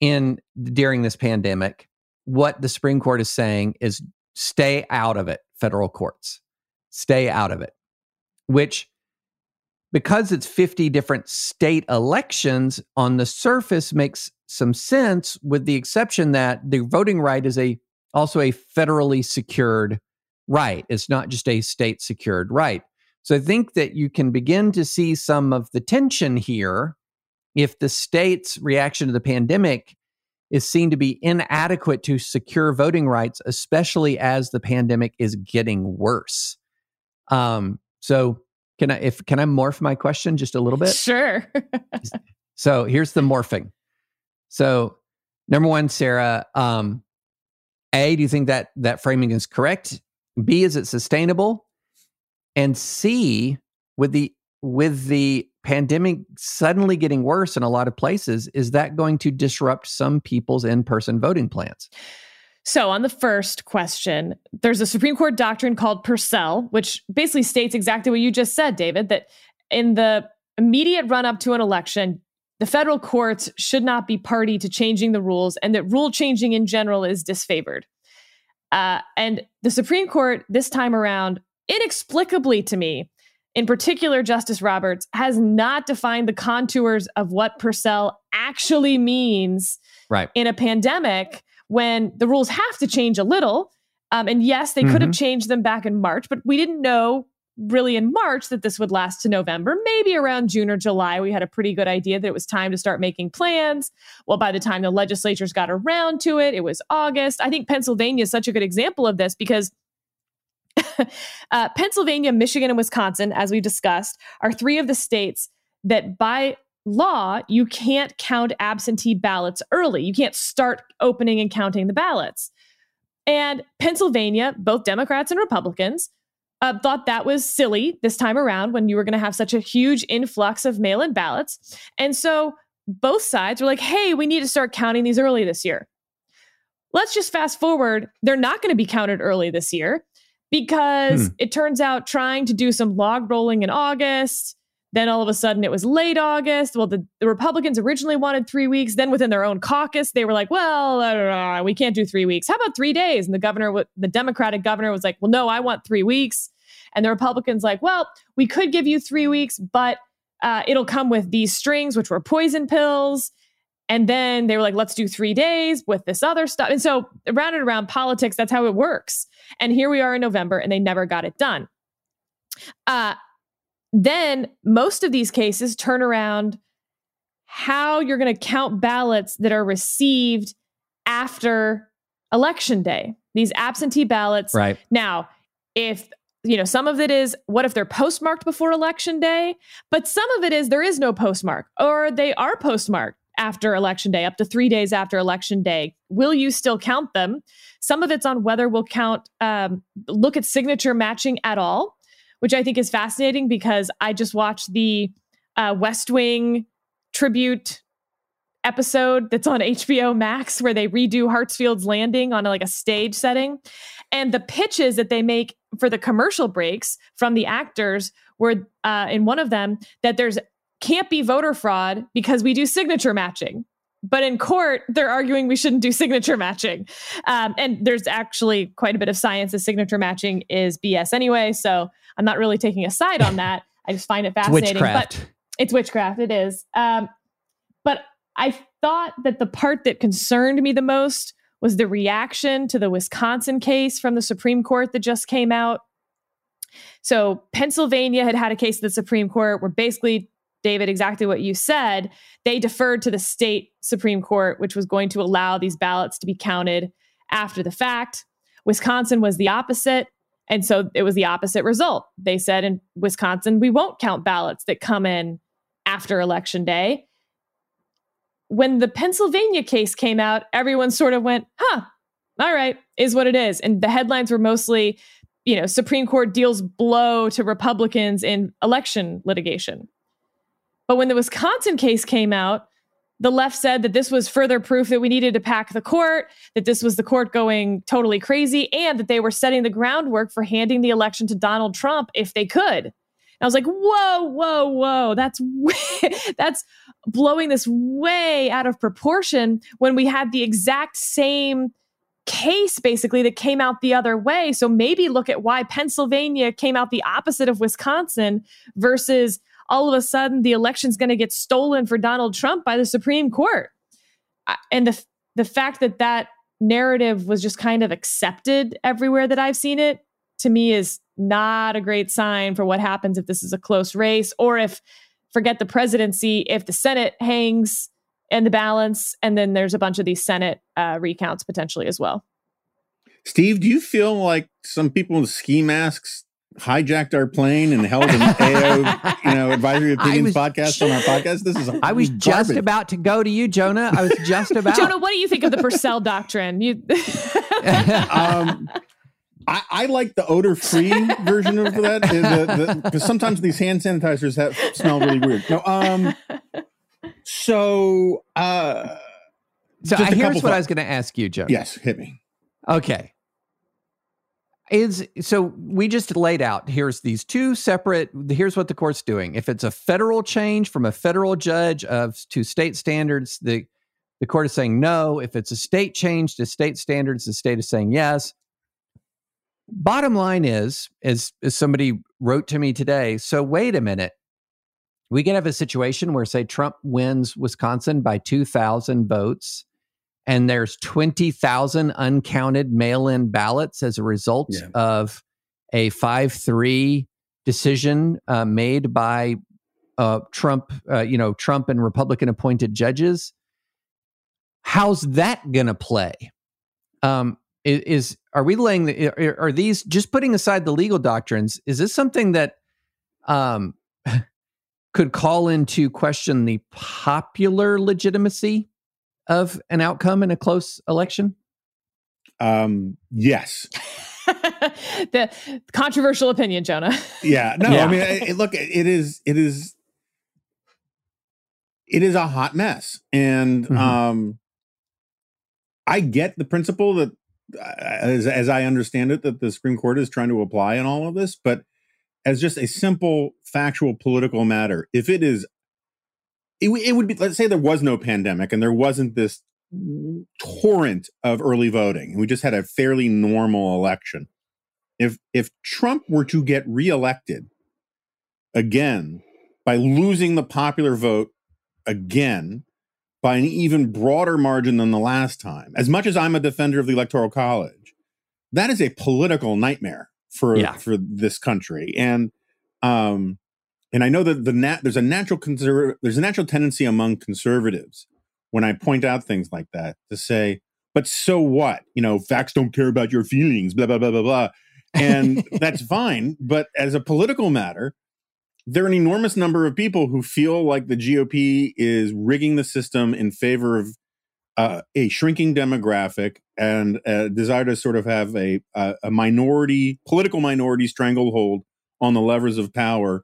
in during this pandemic, what the Supreme Court is saying is stay out of it, federal courts. Stay out of it. Which because it's 50 different state elections on the surface makes some sense with the exception that the voting right is a also a federally secured right. It's not just a state secured right. So i think that you can begin to see some of the tension here if the state's reaction to the pandemic is seen to be inadequate to secure voting rights especially as the pandemic is getting worse. Um, so can I if can I morph my question just a little bit? Sure. so here's the morphing. So number one, Sarah, um, A, do you think that that framing is correct? B, is it sustainable? And C, with the with the pandemic suddenly getting worse in a lot of places, is that going to disrupt some people's in-person voting plans? So, on the first question, there's a Supreme Court doctrine called Purcell, which basically states exactly what you just said, David, that in the immediate run up to an election, the federal courts should not be party to changing the rules, and that rule changing in general is disfavored. Uh, and the Supreme Court, this time around, inexplicably to me, in particular, Justice Roberts has not defined the contours of what Purcell actually means right. in a pandemic when the rules have to change a little. Um, and yes, they mm-hmm. could have mm-hmm. changed them back in March, but we didn't know really in March that this would last to November. Maybe around June or July, we had a pretty good idea that it was time to start making plans. Well, by the time the legislatures got around to it, it was August. I think Pennsylvania is such a good example of this because. uh, Pennsylvania, Michigan, and Wisconsin, as we discussed, are three of the states that by law, you can't count absentee ballots early. You can't start opening and counting the ballots. And Pennsylvania, both Democrats and Republicans, uh, thought that was silly this time around when you were going to have such a huge influx of mail in ballots. And so both sides were like, hey, we need to start counting these early this year. Let's just fast forward. They're not going to be counted early this year because hmm. it turns out trying to do some log rolling in August, then all of a sudden it was late August. Well, the, the Republicans originally wanted three weeks. Then within their own caucus, they were like, well, uh, we can't do three weeks. How about three days? And the governor, the Democratic governor was like, well, no, I want three weeks. And the Republicans like, well, we could give you three weeks, but uh, it'll come with these strings, which were poison pills. And then they were like, let's do three days with this other stuff. And so around and around politics, that's how it works. And here we are in November, and they never got it done. Uh, then most of these cases turn around how you're going to count ballots that are received after election day. These absentee ballots. Right. Now, if you know, some of it is what if they're postmarked before election day, but some of it is there is no postmark or they are postmarked after election day, up to three days after election day. Will you still count them? Some of it's on whether we'll count, um, look at signature matching at all which I think is fascinating because I just watched the uh, West Wing tribute episode that's on HBO Max where they redo Hartsfield's Landing on a, like a stage setting. And the pitches that they make for the commercial breaks from the actors were uh, in one of them that there's can't be voter fraud because we do signature matching but in court, they're arguing we shouldn't do signature matching. Um, and there's actually quite a bit of science that signature matching is BS anyway. So I'm not really taking a side on that. I just find it fascinating. It's witchcraft. But it's witchcraft. It is. Um, but I thought that the part that concerned me the most was the reaction to the Wisconsin case from the Supreme Court that just came out. So Pennsylvania had had a case in the Supreme Court where basically David, exactly what you said. They deferred to the state Supreme Court, which was going to allow these ballots to be counted after the fact. Wisconsin was the opposite. And so it was the opposite result. They said in Wisconsin, we won't count ballots that come in after election day. When the Pennsylvania case came out, everyone sort of went, huh, all right, is what it is. And the headlines were mostly, you know, Supreme Court deals blow to Republicans in election litigation. But when the Wisconsin case came out, the left said that this was further proof that we needed to pack the court, that this was the court going totally crazy, and that they were setting the groundwork for handing the election to Donald Trump if they could. And I was like, whoa, whoa, whoa, that's way, that's blowing this way out of proportion when we had the exact same case basically that came out the other way. So maybe look at why Pennsylvania came out the opposite of Wisconsin versus all of a sudden the election's going to get stolen for Donald Trump by the Supreme Court. And the the fact that that narrative was just kind of accepted everywhere that I've seen it to me is not a great sign for what happens if this is a close race or if forget the presidency if the Senate hangs in the balance and then there's a bunch of these Senate uh, recounts potentially as well. Steve, do you feel like some people with ski masks hijacked our plane and held an AO, you know, advisory opinions was, podcast on our podcast. This is I was just about to go to you, Jonah. I was just about. Jonah, what do you think of the Purcell doctrine? You. um, I, I, like the odor-free version of that because sometimes these hand sanitizers have smell really weird. No, um, so uh, so here's what I was going to ask you, Joe. Yes, hit me. Okay, is so we just laid out here's these two separate here's what the court's doing. If it's a federal change from a federal judge of to state standards the the court is saying no. If it's a state change to state standards the state is saying yes. Bottom line is as, as somebody wrote to me today so wait a minute. We can have a situation where say trump wins wisconsin by 2000 votes and there's 20,000 uncounted mail in ballots as a result yeah. of a 5 3 decision uh, made by uh, Trump, uh, you know, Trump and Republican appointed judges. How's that going to play? Um, is, is, are we laying the are these just putting aside the legal doctrines? Is this something that um, could call into question the popular legitimacy of an outcome in a close election? Um, yes. the controversial opinion, Jonah. yeah, no, yeah. I mean, it, look, it is, it is, it is a hot mess, and mm-hmm. um, I get the principle that, uh, as as I understand it, that the Supreme Court is trying to apply in all of this, but as just a simple factual political matter, if it is it, it would be let's say there was no pandemic and there wasn't this torrent of early voting and we just had a fairly normal election if if trump were to get reelected again by losing the popular vote again by an even broader margin than the last time as much as i'm a defender of the electoral college that is a political nightmare for yeah. for this country and um and I know that the nat- there's a natural conserv- there's a natural tendency among conservatives when I point out things like that to say, but so what? You know, facts don't care about your feelings, blah blah blah blah blah. And that's fine, but as a political matter, there are an enormous number of people who feel like the GOP is rigging the system in favor of uh, a shrinking demographic and a desire to sort of have a, a, a minority, political minority stranglehold on the levers of power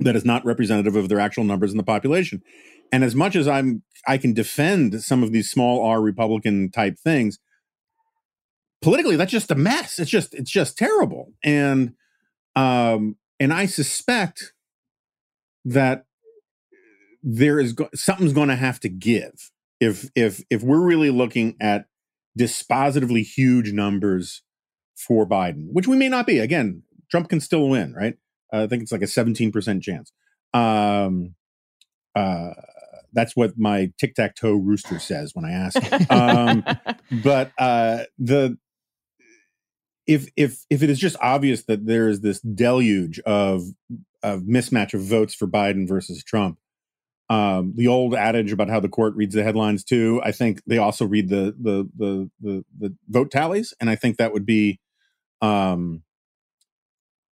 that is not representative of their actual numbers in the population. And as much as I'm I can defend some of these small R Republican type things, politically that's just a mess. It's just it's just terrible. And um and I suspect that there is go- something's going to have to give if if if we're really looking at dispositively huge numbers for Biden, which we may not be. Again, Trump can still win, right? I think it's like a 17% chance. Um, uh, that's what my tic tac toe rooster says when I ask. Um, but uh, the if if if it is just obvious that there is this deluge of of mismatch of votes for Biden versus Trump, um, the old adage about how the court reads the headlines too. I think they also read the the the the, the vote tallies, and I think that would be um,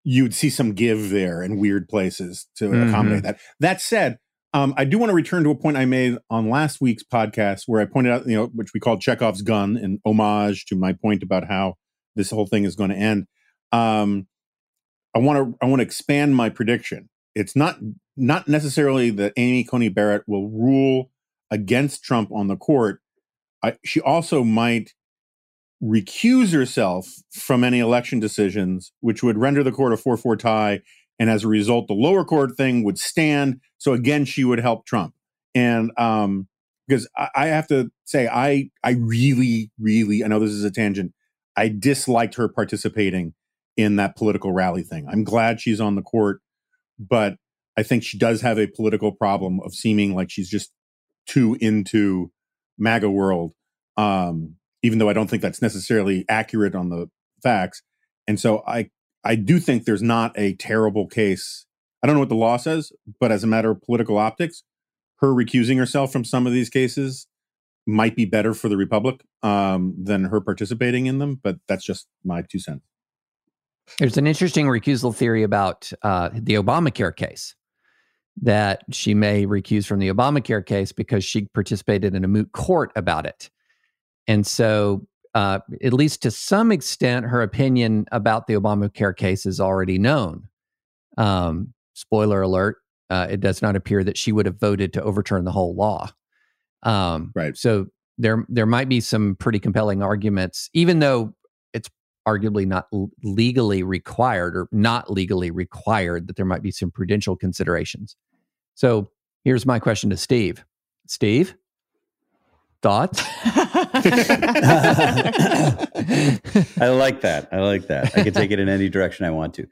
you'd see some give there in weird places to mm-hmm. accommodate that. That said, um, I do want to return to a point I made on last week's podcast where I pointed out, you know, which we called Chekhov's gun in homage to my point about how this whole thing is going to end. Um, I want to I want to expand my prediction. It's not not necessarily that Amy Coney Barrett will rule against Trump on the court. I, she also might recuse herself from any election decisions, which would render the court a 4 4 tie. And as a result, the lower court thing would stand. So again, she would help Trump. And um, because I, I have to say, I I really, really, I know this is a tangent. I disliked her participating in that political rally thing. I'm glad she's on the court, but I think she does have a political problem of seeming like she's just too into MAGA world. Um, even though I don't think that's necessarily accurate on the facts. And so I I do think there's not a terrible case. I don't know what the law says, but as a matter of political optics, her recusing herself from some of these cases might be better for the Republic um, than her participating in them. But that's just my two cents. There's an interesting recusal theory about uh, the Obamacare case that she may recuse from the Obamacare case because she participated in a moot court about it. And so, uh, at least to some extent, her opinion about the Obamacare case is already known. Um, spoiler alert, uh, it does not appear that she would have voted to overturn the whole law. Um, right. So, there, there might be some pretty compelling arguments, even though it's arguably not legally required or not legally required that there might be some prudential considerations. So here's my question to Steve. Steve, thoughts? I like that. I like that. I can take it in any direction I want to.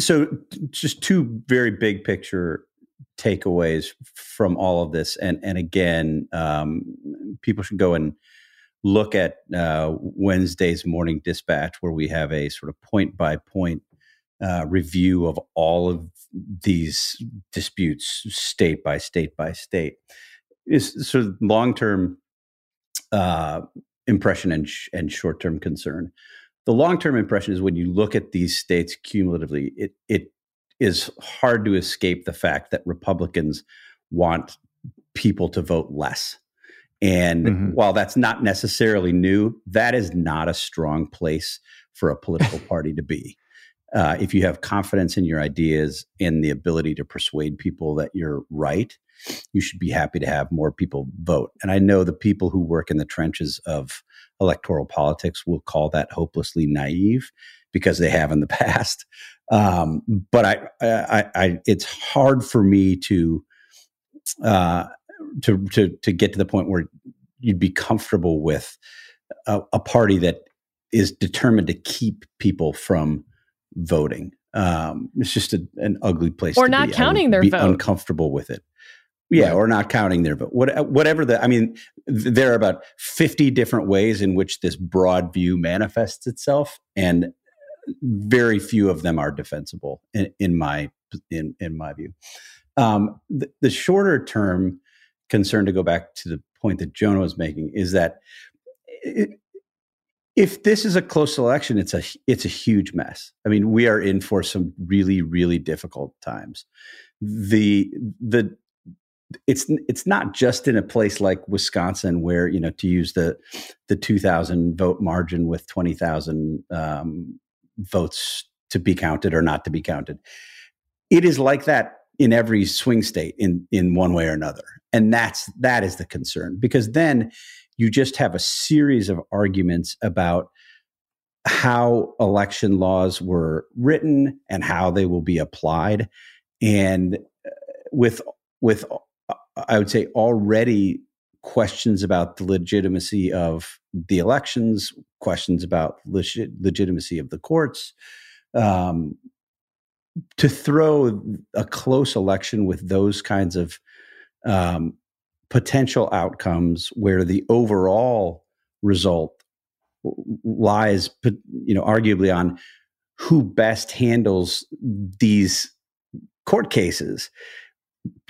So, just two very big picture takeaways from all of this, and and again, um, people should go and look at uh, Wednesday's morning dispatch, where we have a sort of point by point uh, review of all of these disputes, state by state by state. Is sort of long term uh, impression and, sh- and short term concern. The long term impression is when you look at these states cumulatively, it it is hard to escape the fact that Republicans want people to vote less. And mm-hmm. while that's not necessarily new, that is not a strong place for a political party to be. Uh, if you have confidence in your ideas and the ability to persuade people that you're right, you should be happy to have more people vote. And I know the people who work in the trenches of electoral politics will call that hopelessly naive because they have in the past. Um, but I, I, I, it's hard for me to, uh, to, to, to get to the point where you'd be comfortable with a, a party that is determined to keep people from voting. Um, it's just a, an ugly place or not be. counting their vote. Uncomfortable with it. Yeah, right. or not counting their vote. What, whatever the, I mean, there are about 50 different ways in which this broad view manifests itself, and very few of them are defensible in, in my in in my view. Um, the, the shorter term concern, to go back to the point that Jonah was making, is that it, if this is a close election, it's a it's a huge mess. I mean, we are in for some really really difficult times. The the it's it's not just in a place like Wisconsin where you know to use the the two thousand vote margin with twenty thousand um, votes to be counted or not to be counted. It is like that in every swing state in in one way or another, and that's that is the concern because then you just have a series of arguments about how election laws were written and how they will be applied and uh, with with i would say already questions about the legitimacy of the elections, questions about legit- legitimacy of the courts. Um, to throw a close election with those kinds of um, potential outcomes where the overall result lies you know arguably on who best handles these court cases.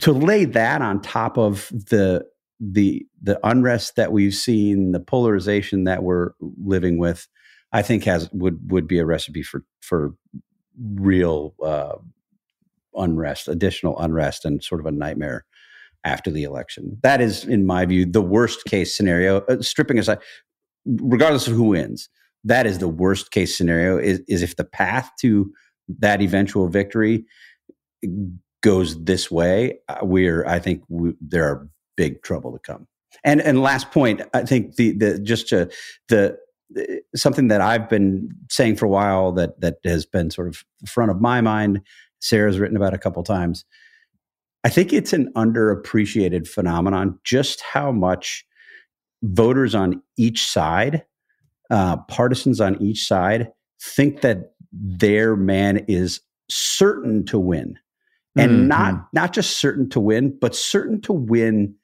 To lay that on top of the the the unrest that we've seen the polarization that we're living with i think has would would be a recipe for for real uh, unrest additional unrest and sort of a nightmare after the election. That is, in my view, the worst case scenario. Uh, stripping aside, regardless of who wins, that is the worst case scenario. Is is if the path to that eventual victory goes this way, uh, we're I think we, there are big trouble to come. And and last point, I think the the just to the something that I've been saying for a while that that has been sort of front of my mind. Sarah's written about a couple times I think it's an underappreciated phenomenon just how much voters on each side, uh, partisans on each side, think that their man is certain to win, and mm-hmm. not not just certain to win, but certain to win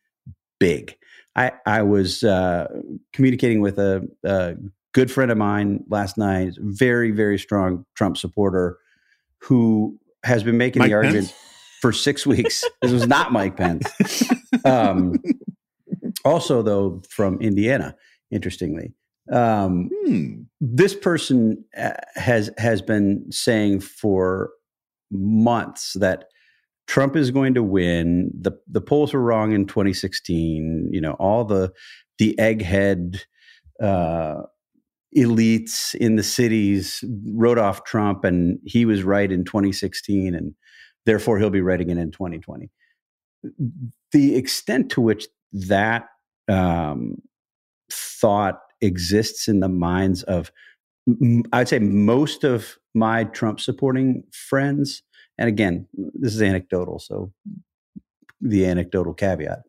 big. I I was uh, communicating with a, a good friend of mine last night, very very strong Trump supporter, who has been making Mike the argument. Pence? For six weeks. this was not Mike Pence. Um, also, though, from Indiana, interestingly. Um, hmm. This person uh, has has been saying for months that Trump is going to win. the The polls were wrong in 2016. You know, all the the egghead uh, elites in the cities wrote off Trump, and he was right in 2016. And Therefore, he'll be writing it in 2020. The extent to which that um, thought exists in the minds of, I'd say, most of my Trump supporting friends, and again, this is anecdotal, so the anecdotal caveat.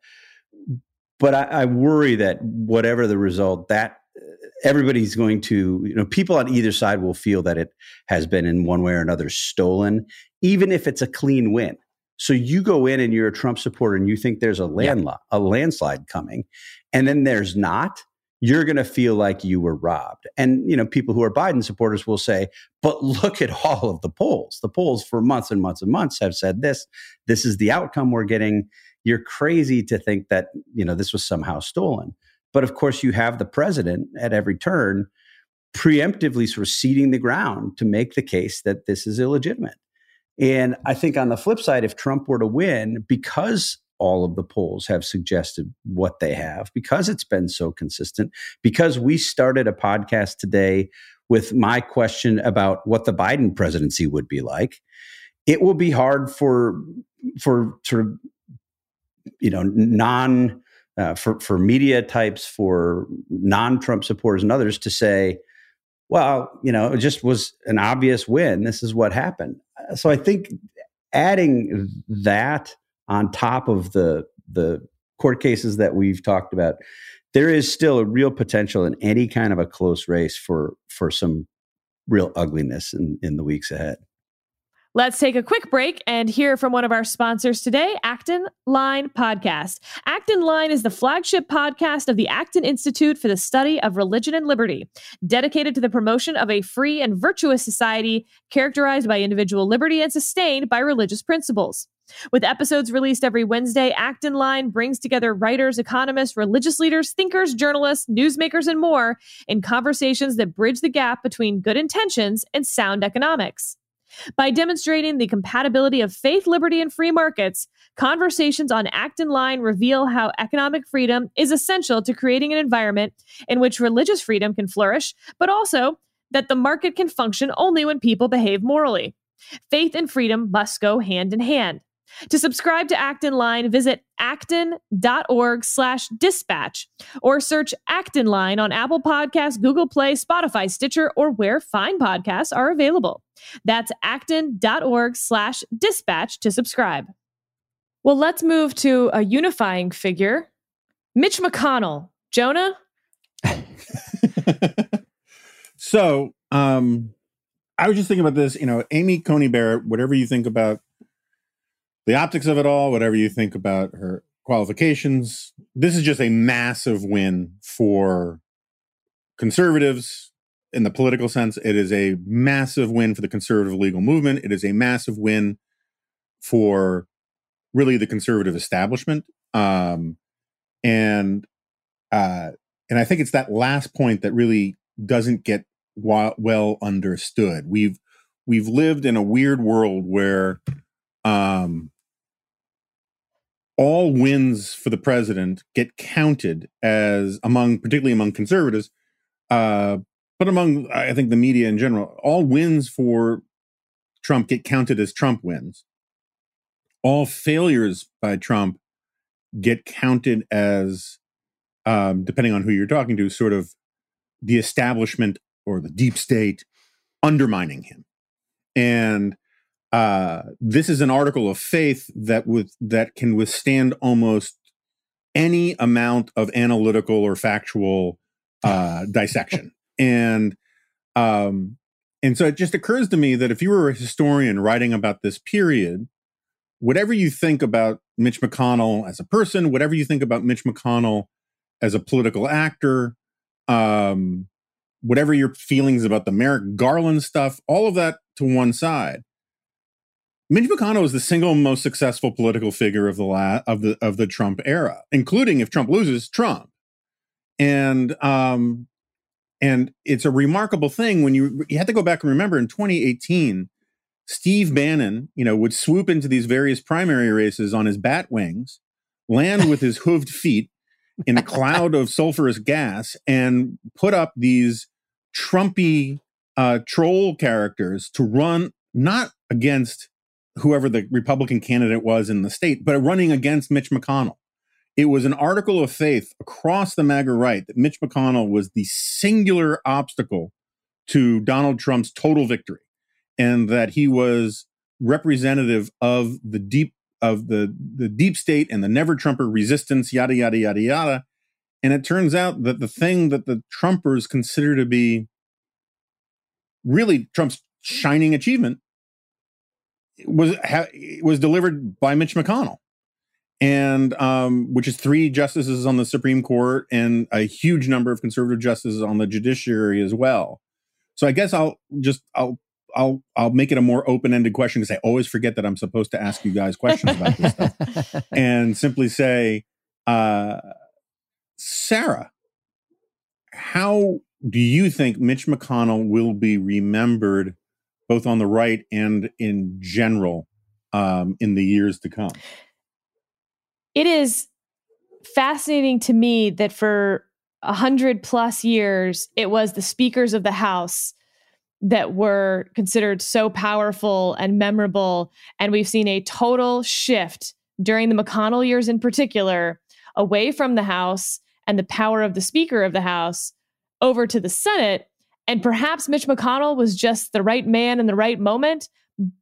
But I, I worry that whatever the result, that everybody's going to, you know, people on either side will feel that it has been in one way or another stolen, even if it's a clean win. So you go in and you're a Trump supporter and you think there's a land yeah. a landslide coming, and then there's not. You're going to feel like you were robbed. And you know, people who are Biden supporters will say, "But look at all of the polls. The polls for months and months and months have said this. This is the outcome we're getting." You're crazy to think that you know this was somehow stolen. But of course, you have the president at every turn preemptively sort of ceding the ground to make the case that this is illegitimate. And I think on the flip side, if Trump were to win, because all of the polls have suggested what they have, because it's been so consistent, because we started a podcast today with my question about what the Biden presidency would be like, it will be hard for for sort of you know non uh, for for media types, for non-Trump supporters and others to say, well, you know, it just was an obvious win. This is what happened. So I think adding that on top of the the court cases that we've talked about, there is still a real potential in any kind of a close race for for some real ugliness in, in the weeks ahead. Let's take a quick break and hear from one of our sponsors today, Acton Line Podcast. Acton Line is the flagship podcast of the Acton Institute for the Study of Religion and Liberty, dedicated to the promotion of a free and virtuous society characterized by individual liberty and sustained by religious principles. With episodes released every Wednesday, Acton Line brings together writers, economists, religious leaders, thinkers, journalists, newsmakers, and more in conversations that bridge the gap between good intentions and sound economics. By demonstrating the compatibility of faith, liberty, and free markets, conversations on Acton Line reveal how economic freedom is essential to creating an environment in which religious freedom can flourish, but also that the market can function only when people behave morally. Faith and freedom must go hand in hand. To subscribe to Acton Line, visit acton.org slash dispatch or search Acton Line on Apple Podcasts, Google Play, Spotify, Stitcher, or where fine podcasts are available. That's acton.org slash dispatch to subscribe. Well, let's move to a unifying figure Mitch McConnell, Jonah. so, um, I was just thinking about this. You know, Amy Coney Barrett. Whatever you think about the optics of it all, whatever you think about her qualifications, this is just a massive win for conservatives in the political sense. It is a massive win for the conservative legal movement. It is a massive win for really the conservative establishment. Um, and uh, and I think it's that last point that really doesn't get wa- well understood. We've we've lived in a weird world where um, all wins for the president get counted as among particularly among conservatives uh, but among i think the media in general all wins for trump get counted as trump wins. All failures by trump get counted as um, depending on who you're talking to sort of the establishment or the deep state undermining him. And uh, this is an article of faith that with that can withstand almost any amount of analytical or factual uh, dissection. And um, and so it just occurs to me that if you were a historian writing about this period, whatever you think about Mitch McConnell as a person, whatever you think about Mitch McConnell as a political actor, um, whatever your feelings about the Merrick Garland stuff, all of that to one side. Mitch McConnell is the single most successful political figure of the la- of the of the Trump era, including if Trump loses, Trump. And um, and it's a remarkable thing when you you have to go back and remember in 2018, Steve Bannon, you know, would swoop into these various primary races on his bat wings, land with his hooved feet in a cloud of sulfurous gas, and put up these Trumpy uh, troll characters to run not against whoever the Republican candidate was in the state, but running against Mitch McConnell. It was an article of faith across the MAGA right that Mitch McConnell was the singular obstacle to Donald Trump's total victory, and that he was representative of the deep of the the deep state and the never Trumper resistance, yada yada yada yada. And it turns out that the thing that the Trumpers consider to be really Trump's shining achievement was ha, was delivered by Mitch McConnell, and um, which is three justices on the Supreme Court and a huge number of conservative justices on the judiciary as well. So I guess I'll just I'll I'll I'll make it a more open ended question because I always forget that I'm supposed to ask you guys questions about this stuff, and simply say, uh, Sarah, how do you think Mitch McConnell will be remembered? Both on the right and in general um, in the years to come. It is fascinating to me that for a hundred plus years, it was the speakers of the House that were considered so powerful and memorable. And we've seen a total shift during the McConnell years in particular away from the House and the power of the Speaker of the House over to the Senate. And perhaps Mitch McConnell was just the right man in the right moment.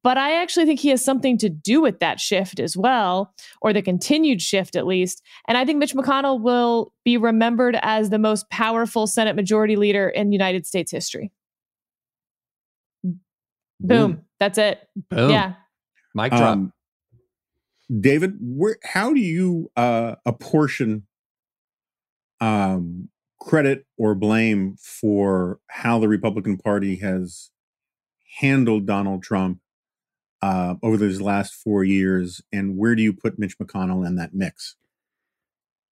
But I actually think he has something to do with that shift as well, or the continued shift at least. And I think Mitch McConnell will be remembered as the most powerful Senate Majority Leader in United States history. Boom. Boom. That's it. Boom. Yeah. Mic drop. Um, David, where how do you uh, apportion um, credit or blame for how the Republican Party has handled Donald Trump uh, over those last four years, and where do you put Mitch McConnell in that mix?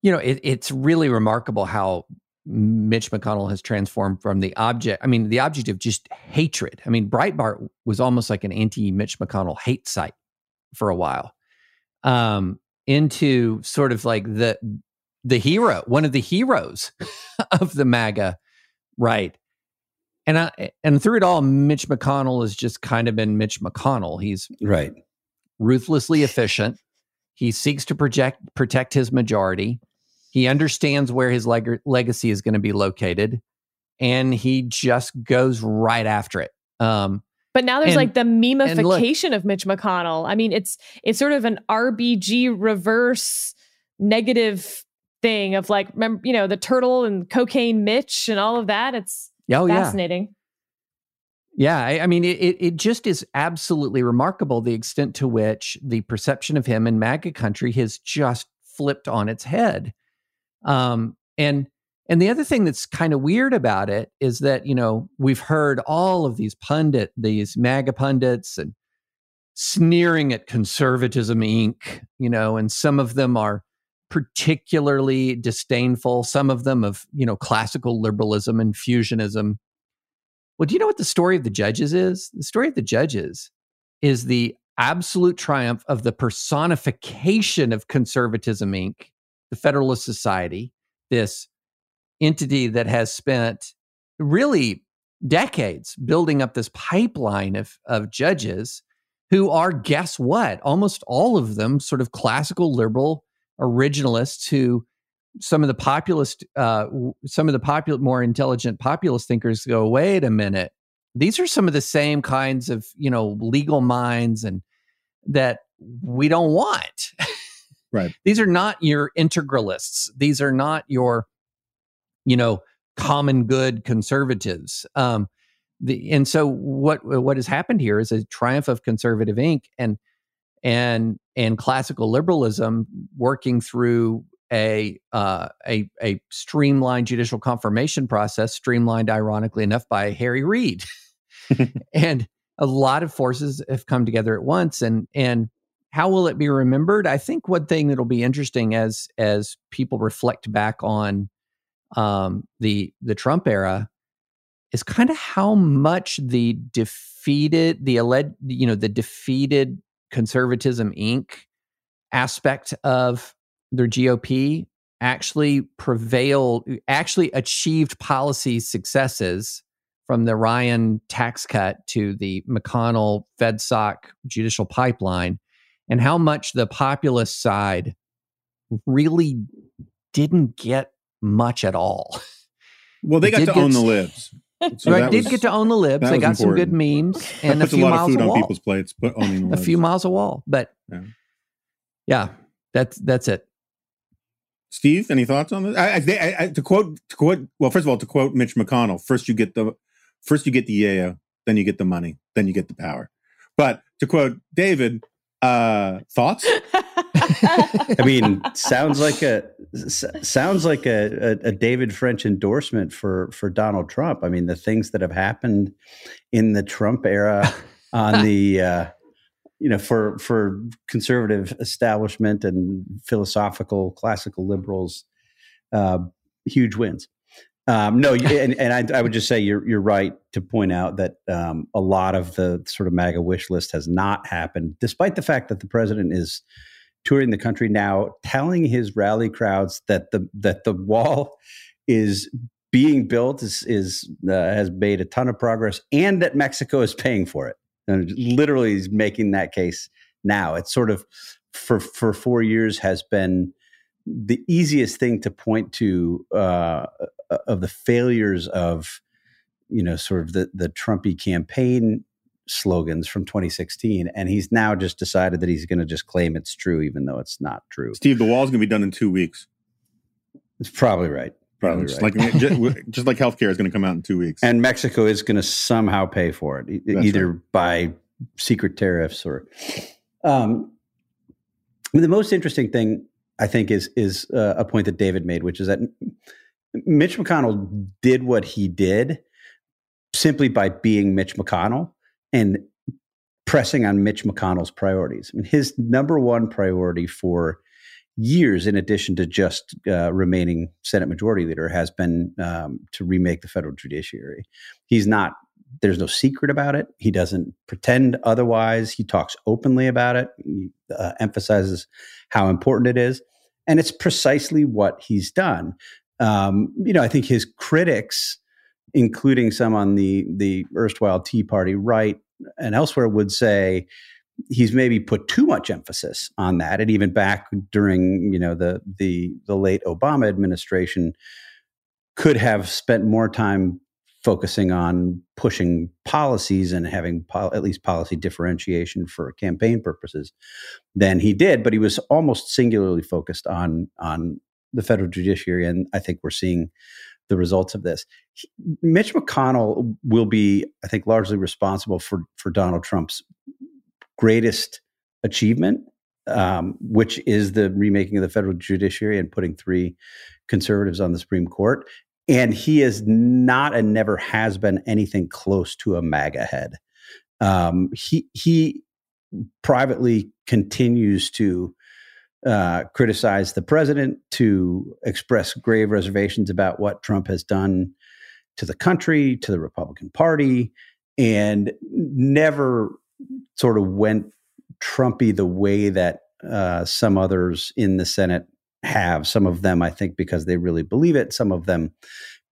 You know, it, it's really remarkable how Mitch McConnell has transformed from the object. I mean, the object of just hatred. I mean, Breitbart was almost like an anti-Mitch McConnell hate site for a while, um, into sort of like the the hero, one of the heroes of the MAGA right. And I, and through it all, Mitch McConnell has just kind of been Mitch McConnell. He's right, ruthlessly efficient. He seeks to project protect his majority. He understands where his leg- legacy is going to be located, and he just goes right after it. Um, but now there's and, like the memification look, of Mitch McConnell. I mean, it's it's sort of an RBG reverse negative thing of like, remember, you know, the turtle and cocaine Mitch and all of that. It's oh, fascinating. Yeah. yeah I, I, mean, it, it just is absolutely remarkable the extent to which the perception of him in MAGA country has just flipped on its head. Um, and and the other thing that's kind of weird about it is that, you know, we've heard all of these pundit, these MAGA pundits and sneering at conservatism inc you know and some of them are particularly disdainful some of them of you know classical liberalism and fusionism. Well do you know what the story of the judges is? The story of the judges is the absolute triumph of the personification of conservatism inc. the federalist society this entity that has spent really decades building up this pipeline of, of judges who are, guess what? Almost all of them sort of classical liberal originalists who some of the populist, uh, some of the popular, more intelligent populist thinkers go, wait a minute, these are some of the same kinds of, you know, legal minds and that we don't want. Right. these are not your integralists. These are not your, you know, common good conservatives. Um, the, and so what what has happened here is a triumph of conservative inc and and and classical liberalism working through a uh, a a streamlined judicial confirmation process, streamlined ironically enough by Harry Reid, and a lot of forces have come together at once. And and how will it be remembered? I think one thing that'll be interesting as as people reflect back on um, the the Trump era is kind of how much the defeated, the alleged, you know, the defeated conservatism Inc. aspect of their GOP actually prevailed, actually achieved policy successes from the Ryan tax cut to the McConnell FedSoc judicial pipeline, and how much the populist side really didn't get much at all. Well, they got to own the libs. So I did was, get to own the libs. I got important. some good memes and a few a miles of food on people's plates, but owning a few miles of wall. But yeah. yeah, that's that's it. Steve, any thoughts on this? I, I, I, to quote, to quote. Well, first of all, to quote Mitch McConnell, first you get the, first you get the yayo, then you get the money, then you get the power. But to quote David, uh, thoughts? I mean, sounds like a sounds like a, a, a, David French endorsement for for Donald Trump. I mean, the things that have happened in the Trump era on the uh, you know for for conservative establishment and philosophical classical liberals, uh, huge wins. Um, no, and, and I, I, would just say you're you're right to point out that um, a lot of the sort of MAGA wish list has not happened, despite the fact that the president is touring the country now, telling his rally crowds that the that the wall is being built is, is uh, has made a ton of progress, and that Mexico is paying for it. And literally, is making that case now. It's sort of for for four years has been the easiest thing to point to uh, of the failures of you know sort of the the Trumpy campaign slogans from 2016 and he's now just decided that he's going to just claim it's true even though it's not true. Steve the wall's going to be done in two weeks. It's probably right. Probably just right. like just, just, like healthcare is going to come out in two weeks. And mexico is going to somehow pay for it That's either right. by secret tariffs or um I mean, the most interesting thing i think is is uh, a point that david made which is that mitch mcconnell did what he did simply by being mitch mcconnell and pressing on Mitch McConnell's priorities. I mean, his number one priority for years, in addition to just uh, remaining Senate Majority Leader, has been um, to remake the federal judiciary. He's not. There's no secret about it. He doesn't pretend otherwise. He talks openly about it. He uh, emphasizes how important it is, and it's precisely what he's done. Um, you know, I think his critics including some on the the erstwhile Tea Party right and elsewhere, would say he's maybe put too much emphasis on that. And even back during you know the the the late Obama administration, could have spent more time focusing on pushing policies and having at least policy differentiation for campaign purposes than he did but he was almost singularly focused on on the federal judiciary, and I think we're seeing the results of this. He, Mitch McConnell will be, I think, largely responsible for for Donald Trump's greatest achievement, um, which is the remaking of the federal judiciary and putting three conservatives on the Supreme Court. And he is not and never has been anything close to a MAGA head. Um, he he privately continues to uh, criticize the president, to express grave reservations about what Trump has done to the country, to the Republican Party, and never sort of went Trumpy the way that uh, some others in the Senate have. Some of them, I think, because they really believe it. Some of them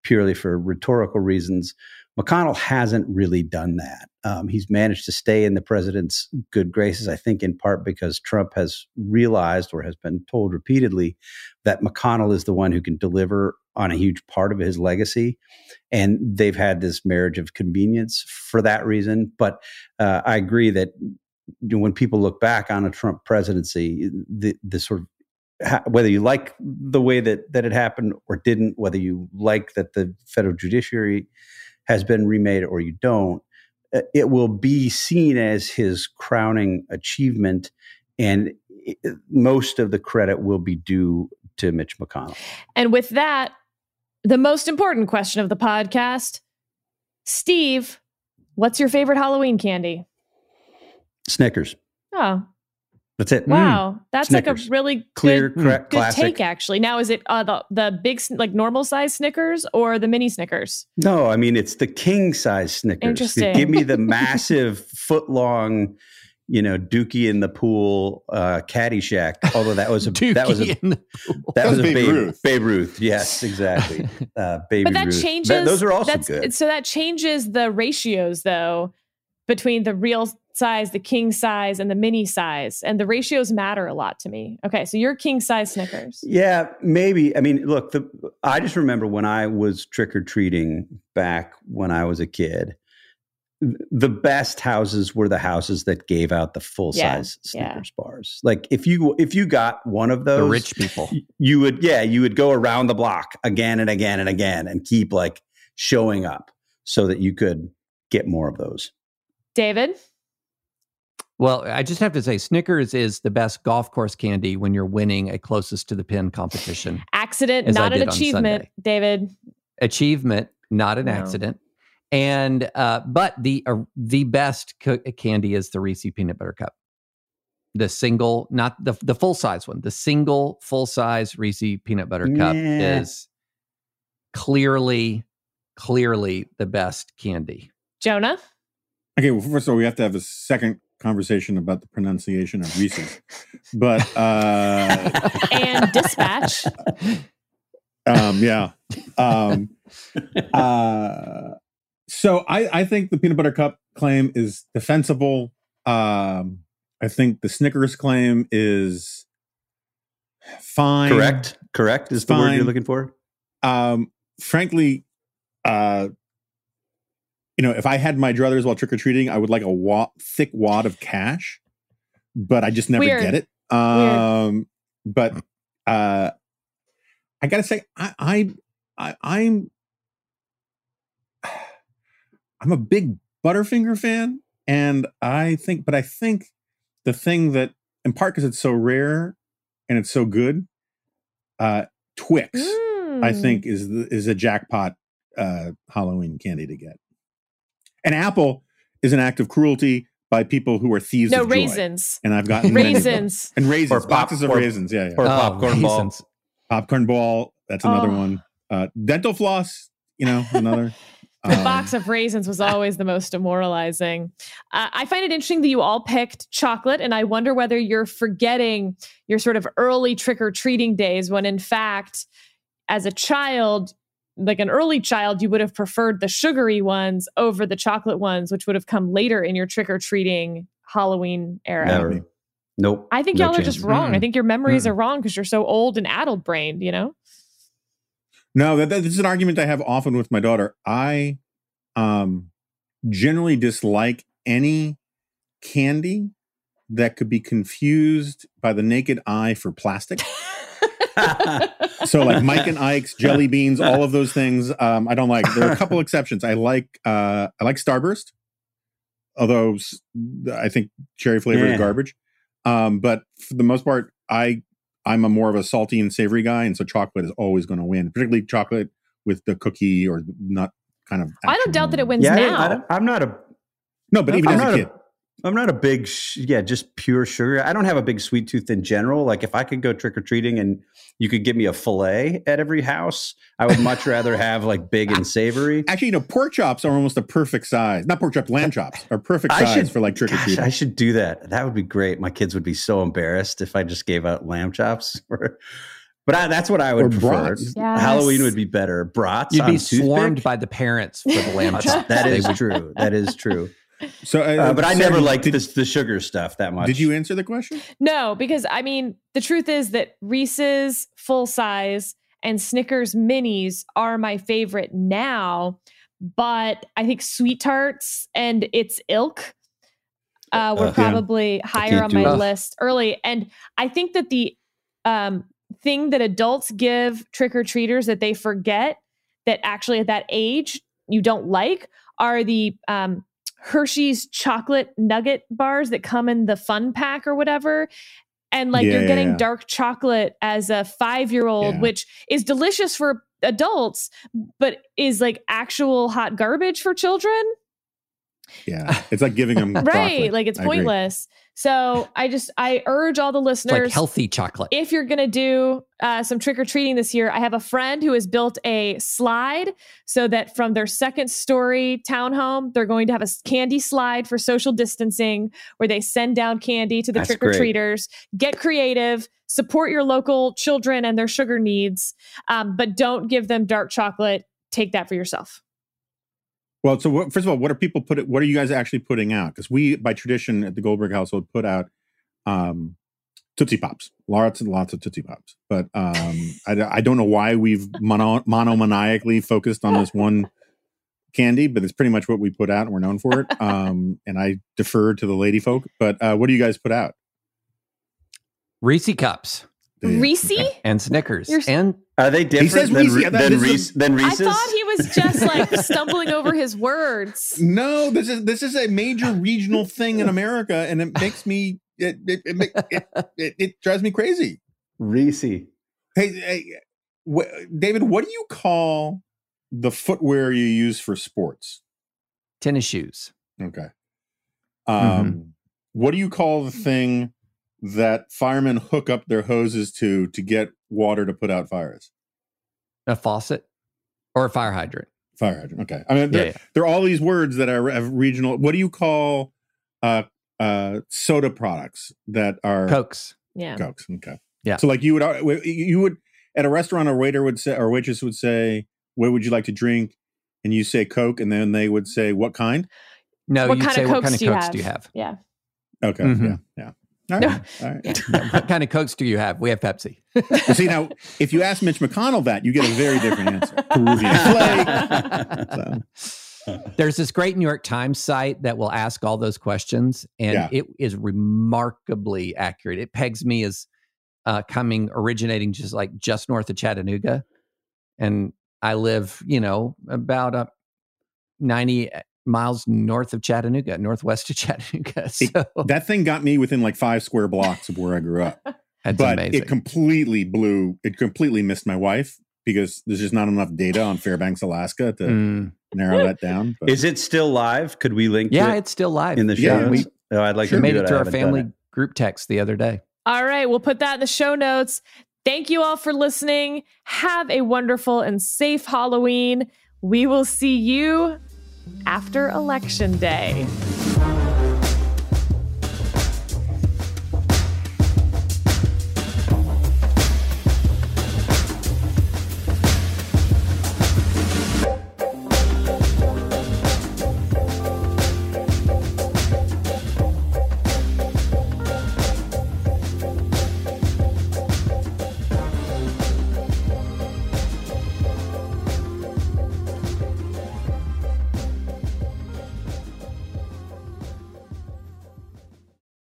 purely for rhetorical reasons. McConnell hasn't really done that. Um, he's managed to stay in the president's good graces, I think, in part because Trump has realized or has been told repeatedly that McConnell is the one who can deliver on a huge part of his legacy. And they've had this marriage of convenience for that reason. But uh, I agree that when people look back on a Trump presidency, the, the sort of whether you like the way that that it happened or didn't, whether you like that the federal judiciary has been remade or you don't, uh, it will be seen as his crowning achievement. And it, most of the credit will be due to Mitch McConnell. And with that, the most important question of the podcast Steve, what's your favorite Halloween candy? Snickers. Oh, that's it. Wow, mm. that's Snickers. like a really clear, good, correct, good classic. take. Actually, now is it uh, the the big like normal size Snickers or the mini Snickers? No, I mean it's the king size Snickers. Interesting. Give me the massive foot long, you know, Dookie in the pool, uh, Caddyshack. Although that was a that was a that was a Babe, Babe Ruth. Babe Ruth. Yes, exactly. Uh, Babe but that Ruth. changes. That, those are also good. So that changes the ratios though between the real size, the king size, and the mini size. And the ratios matter a lot to me. Okay, so you're king size Snickers. Yeah, maybe. I mean, look, the, I just remember when I was trick or treating back when I was a kid. The best houses were the houses that gave out the full size yeah, Snickers yeah. bars. Like if you if you got one of those, the rich people, you would yeah you would go around the block again and again and again and keep like showing up so that you could get more of those. David, well, I just have to say, Snickers is the best golf course candy when you're winning a closest to the pin competition. Accident, not an achievement, David. Achievement, not an no. accident. And uh, but the uh, the best co- candy is the Reese peanut butter cup, the single, not the the full size one. The single full size Reese peanut butter cup yeah. is clearly, clearly the best candy. Jonah. Okay, well, first of all, we have to have a second conversation about the pronunciation of Reese's, but uh, and dispatch. Um, yeah. Um, uh, so I, I think the peanut butter cup claim is defensible. Um, I think the Snickers claim is fine. Correct. Correct is the word you're looking for. Um, frankly, uh, you know, if I had my druthers while trick or treating, I would like a wad, thick wad of cash, but I just never Weird. get it. Um, but uh, I gotta say, I, I, I, I'm, I'm a big Butterfinger fan, and I think, but I think the thing that, in part because it's so rare and it's so good, uh, Twix, mm. I think is the, is a jackpot uh, Halloween candy to get. An apple is an act of cruelty by people who are thieves no, of raisins. Joy. And I've gotten raisins and raisins, or pop, boxes of or, raisins. Yeah, yeah. Or oh, popcorn raisins. ball. Popcorn ball. That's another oh. one. Uh, dental floss. You know, another. the um, box of raisins was always the most demoralizing. Uh, I find it interesting that you all picked chocolate, and I wonder whether you're forgetting your sort of early trick or treating days when, in fact, as a child, like an early child, you would have preferred the sugary ones over the chocolate ones, which would have come later in your trick or treating Halloween era. Never. Nope. I think no y'all chance. are just wrong. Mm. I think your memories mm. are wrong because you're so old and addled brained, you know? No, that, that, this is an argument I have often with my daughter. I um, generally dislike any candy that could be confused by the naked eye for plastic. so like Mike and Ike's jelly beans, all of those things. Um, I don't like. There are a couple exceptions. I like. Uh, I like Starburst, although I think cherry flavor yeah. is garbage. Um, but for the most part, I I'm a more of a salty and savory guy, and so chocolate is always going to win, particularly chocolate with the cookie or nut kind of. I don't doubt that it wins yeah, now. I am not a. No, but even I'm as a kid. A, I'm not a big, sh- yeah, just pure sugar. I don't have a big sweet tooth in general. Like if I could go trick or treating and you could give me a fillet at every house, I would much rather have like big and savory. Actually, you know, pork chops are almost the perfect size. Not pork chops, lamb chops are perfect size should, for like trick or treating. I should do that. That would be great. My kids would be so embarrassed if I just gave out lamb chops. but I, that's what I would or prefer. Yes. Halloween would be better. Brats. You'd be swarmed by the parents for the lamb chops. that is true. That is true. So, uh, uh, but I never liked did, this, the sugar stuff that much. Did you answer the question? No, because I mean, the truth is that Reese's full size and Snickers minis are my favorite now. But I think Sweet Tarts and its ilk uh, were uh, probably yeah. higher on my it. list early. And I think that the um, thing that adults give trick or treaters that they forget that actually at that age you don't like are the um, Hershey's chocolate nugget bars that come in the fun pack or whatever. And like yeah, you're getting yeah. dark chocolate as a five year old, which is delicious for adults, but is like actual hot garbage for children. Yeah. It's like giving them right. Like it's pointless. So I just I urge all the listeners like healthy chocolate. If you're gonna do uh, some trick or treating this year, I have a friend who has built a slide so that from their second story townhome, they're going to have a candy slide for social distancing, where they send down candy to the trick or treaters. Get creative. Support your local children and their sugar needs, um, but don't give them dark chocolate. Take that for yourself. Well, so what, first of all, what are people putting? What are you guys actually putting out? Because we, by tradition, at the Goldberg household, put out um, Tootsie Pops, lots and lots of Tootsie Pops. But um, I, I don't know why we've mono, monomaniacally focused on this one candy, but it's pretty much what we put out, and we're known for it. Um, and I defer to the lady folk. But uh, what do you guys put out? Reese cups. Reese and Snickers You're, and are they different than, Reese, than, Reese, than Reese's? I thought he was just like stumbling over his words. No, this is this is a major regional thing in America, and it makes me it it, it, it, it, it drives me crazy. Reese. Hey, hey wh- David, what do you call the footwear you use for sports? Tennis shoes. Okay. Um, mm-hmm. what do you call the thing? that firemen hook up their hoses to to get water to put out fires? A faucet or a fire hydrant? Fire hydrant. Okay. I mean, there, yeah, yeah. there are all these words that are regional. What do you call uh, uh, soda products that are cokes? Yeah, cokes. Okay. Yeah. So like you would uh, you would at a restaurant, a waiter would say or waitress would say, "What would you like to drink?" And you say Coke, and then they would say, "What kind?" No, what kind say, of "What kind of cokes do you have?" Yeah. Okay. Mm-hmm. Yeah. Yeah. All right. All right. what kind of Cokes do you have? We have Pepsi. see, now, if you ask Mitch McConnell that, you get a very different answer. Peruvian flake. So. There's this great New York Times site that will ask all those questions, and yeah. it is remarkably accurate. It pegs me as uh, coming, originating just like just north of Chattanooga. And I live, you know, about a 90 miles north of Chattanooga, northwest of Chattanooga. So it, that thing got me within like five square blocks of where I grew up. That's but amazing. it completely blew. It completely missed my wife because there's just not enough data on Fairbanks, Alaska to mm. narrow that down. But. Is it still live? Could we link? Yeah, it it's still live in the show. Yeah, we, oh, I'd like sure. to made it to our family group text the other day. All right, we'll put that in the show notes. Thank you all for listening. Have a wonderful and safe Halloween. We will see you after Election Day.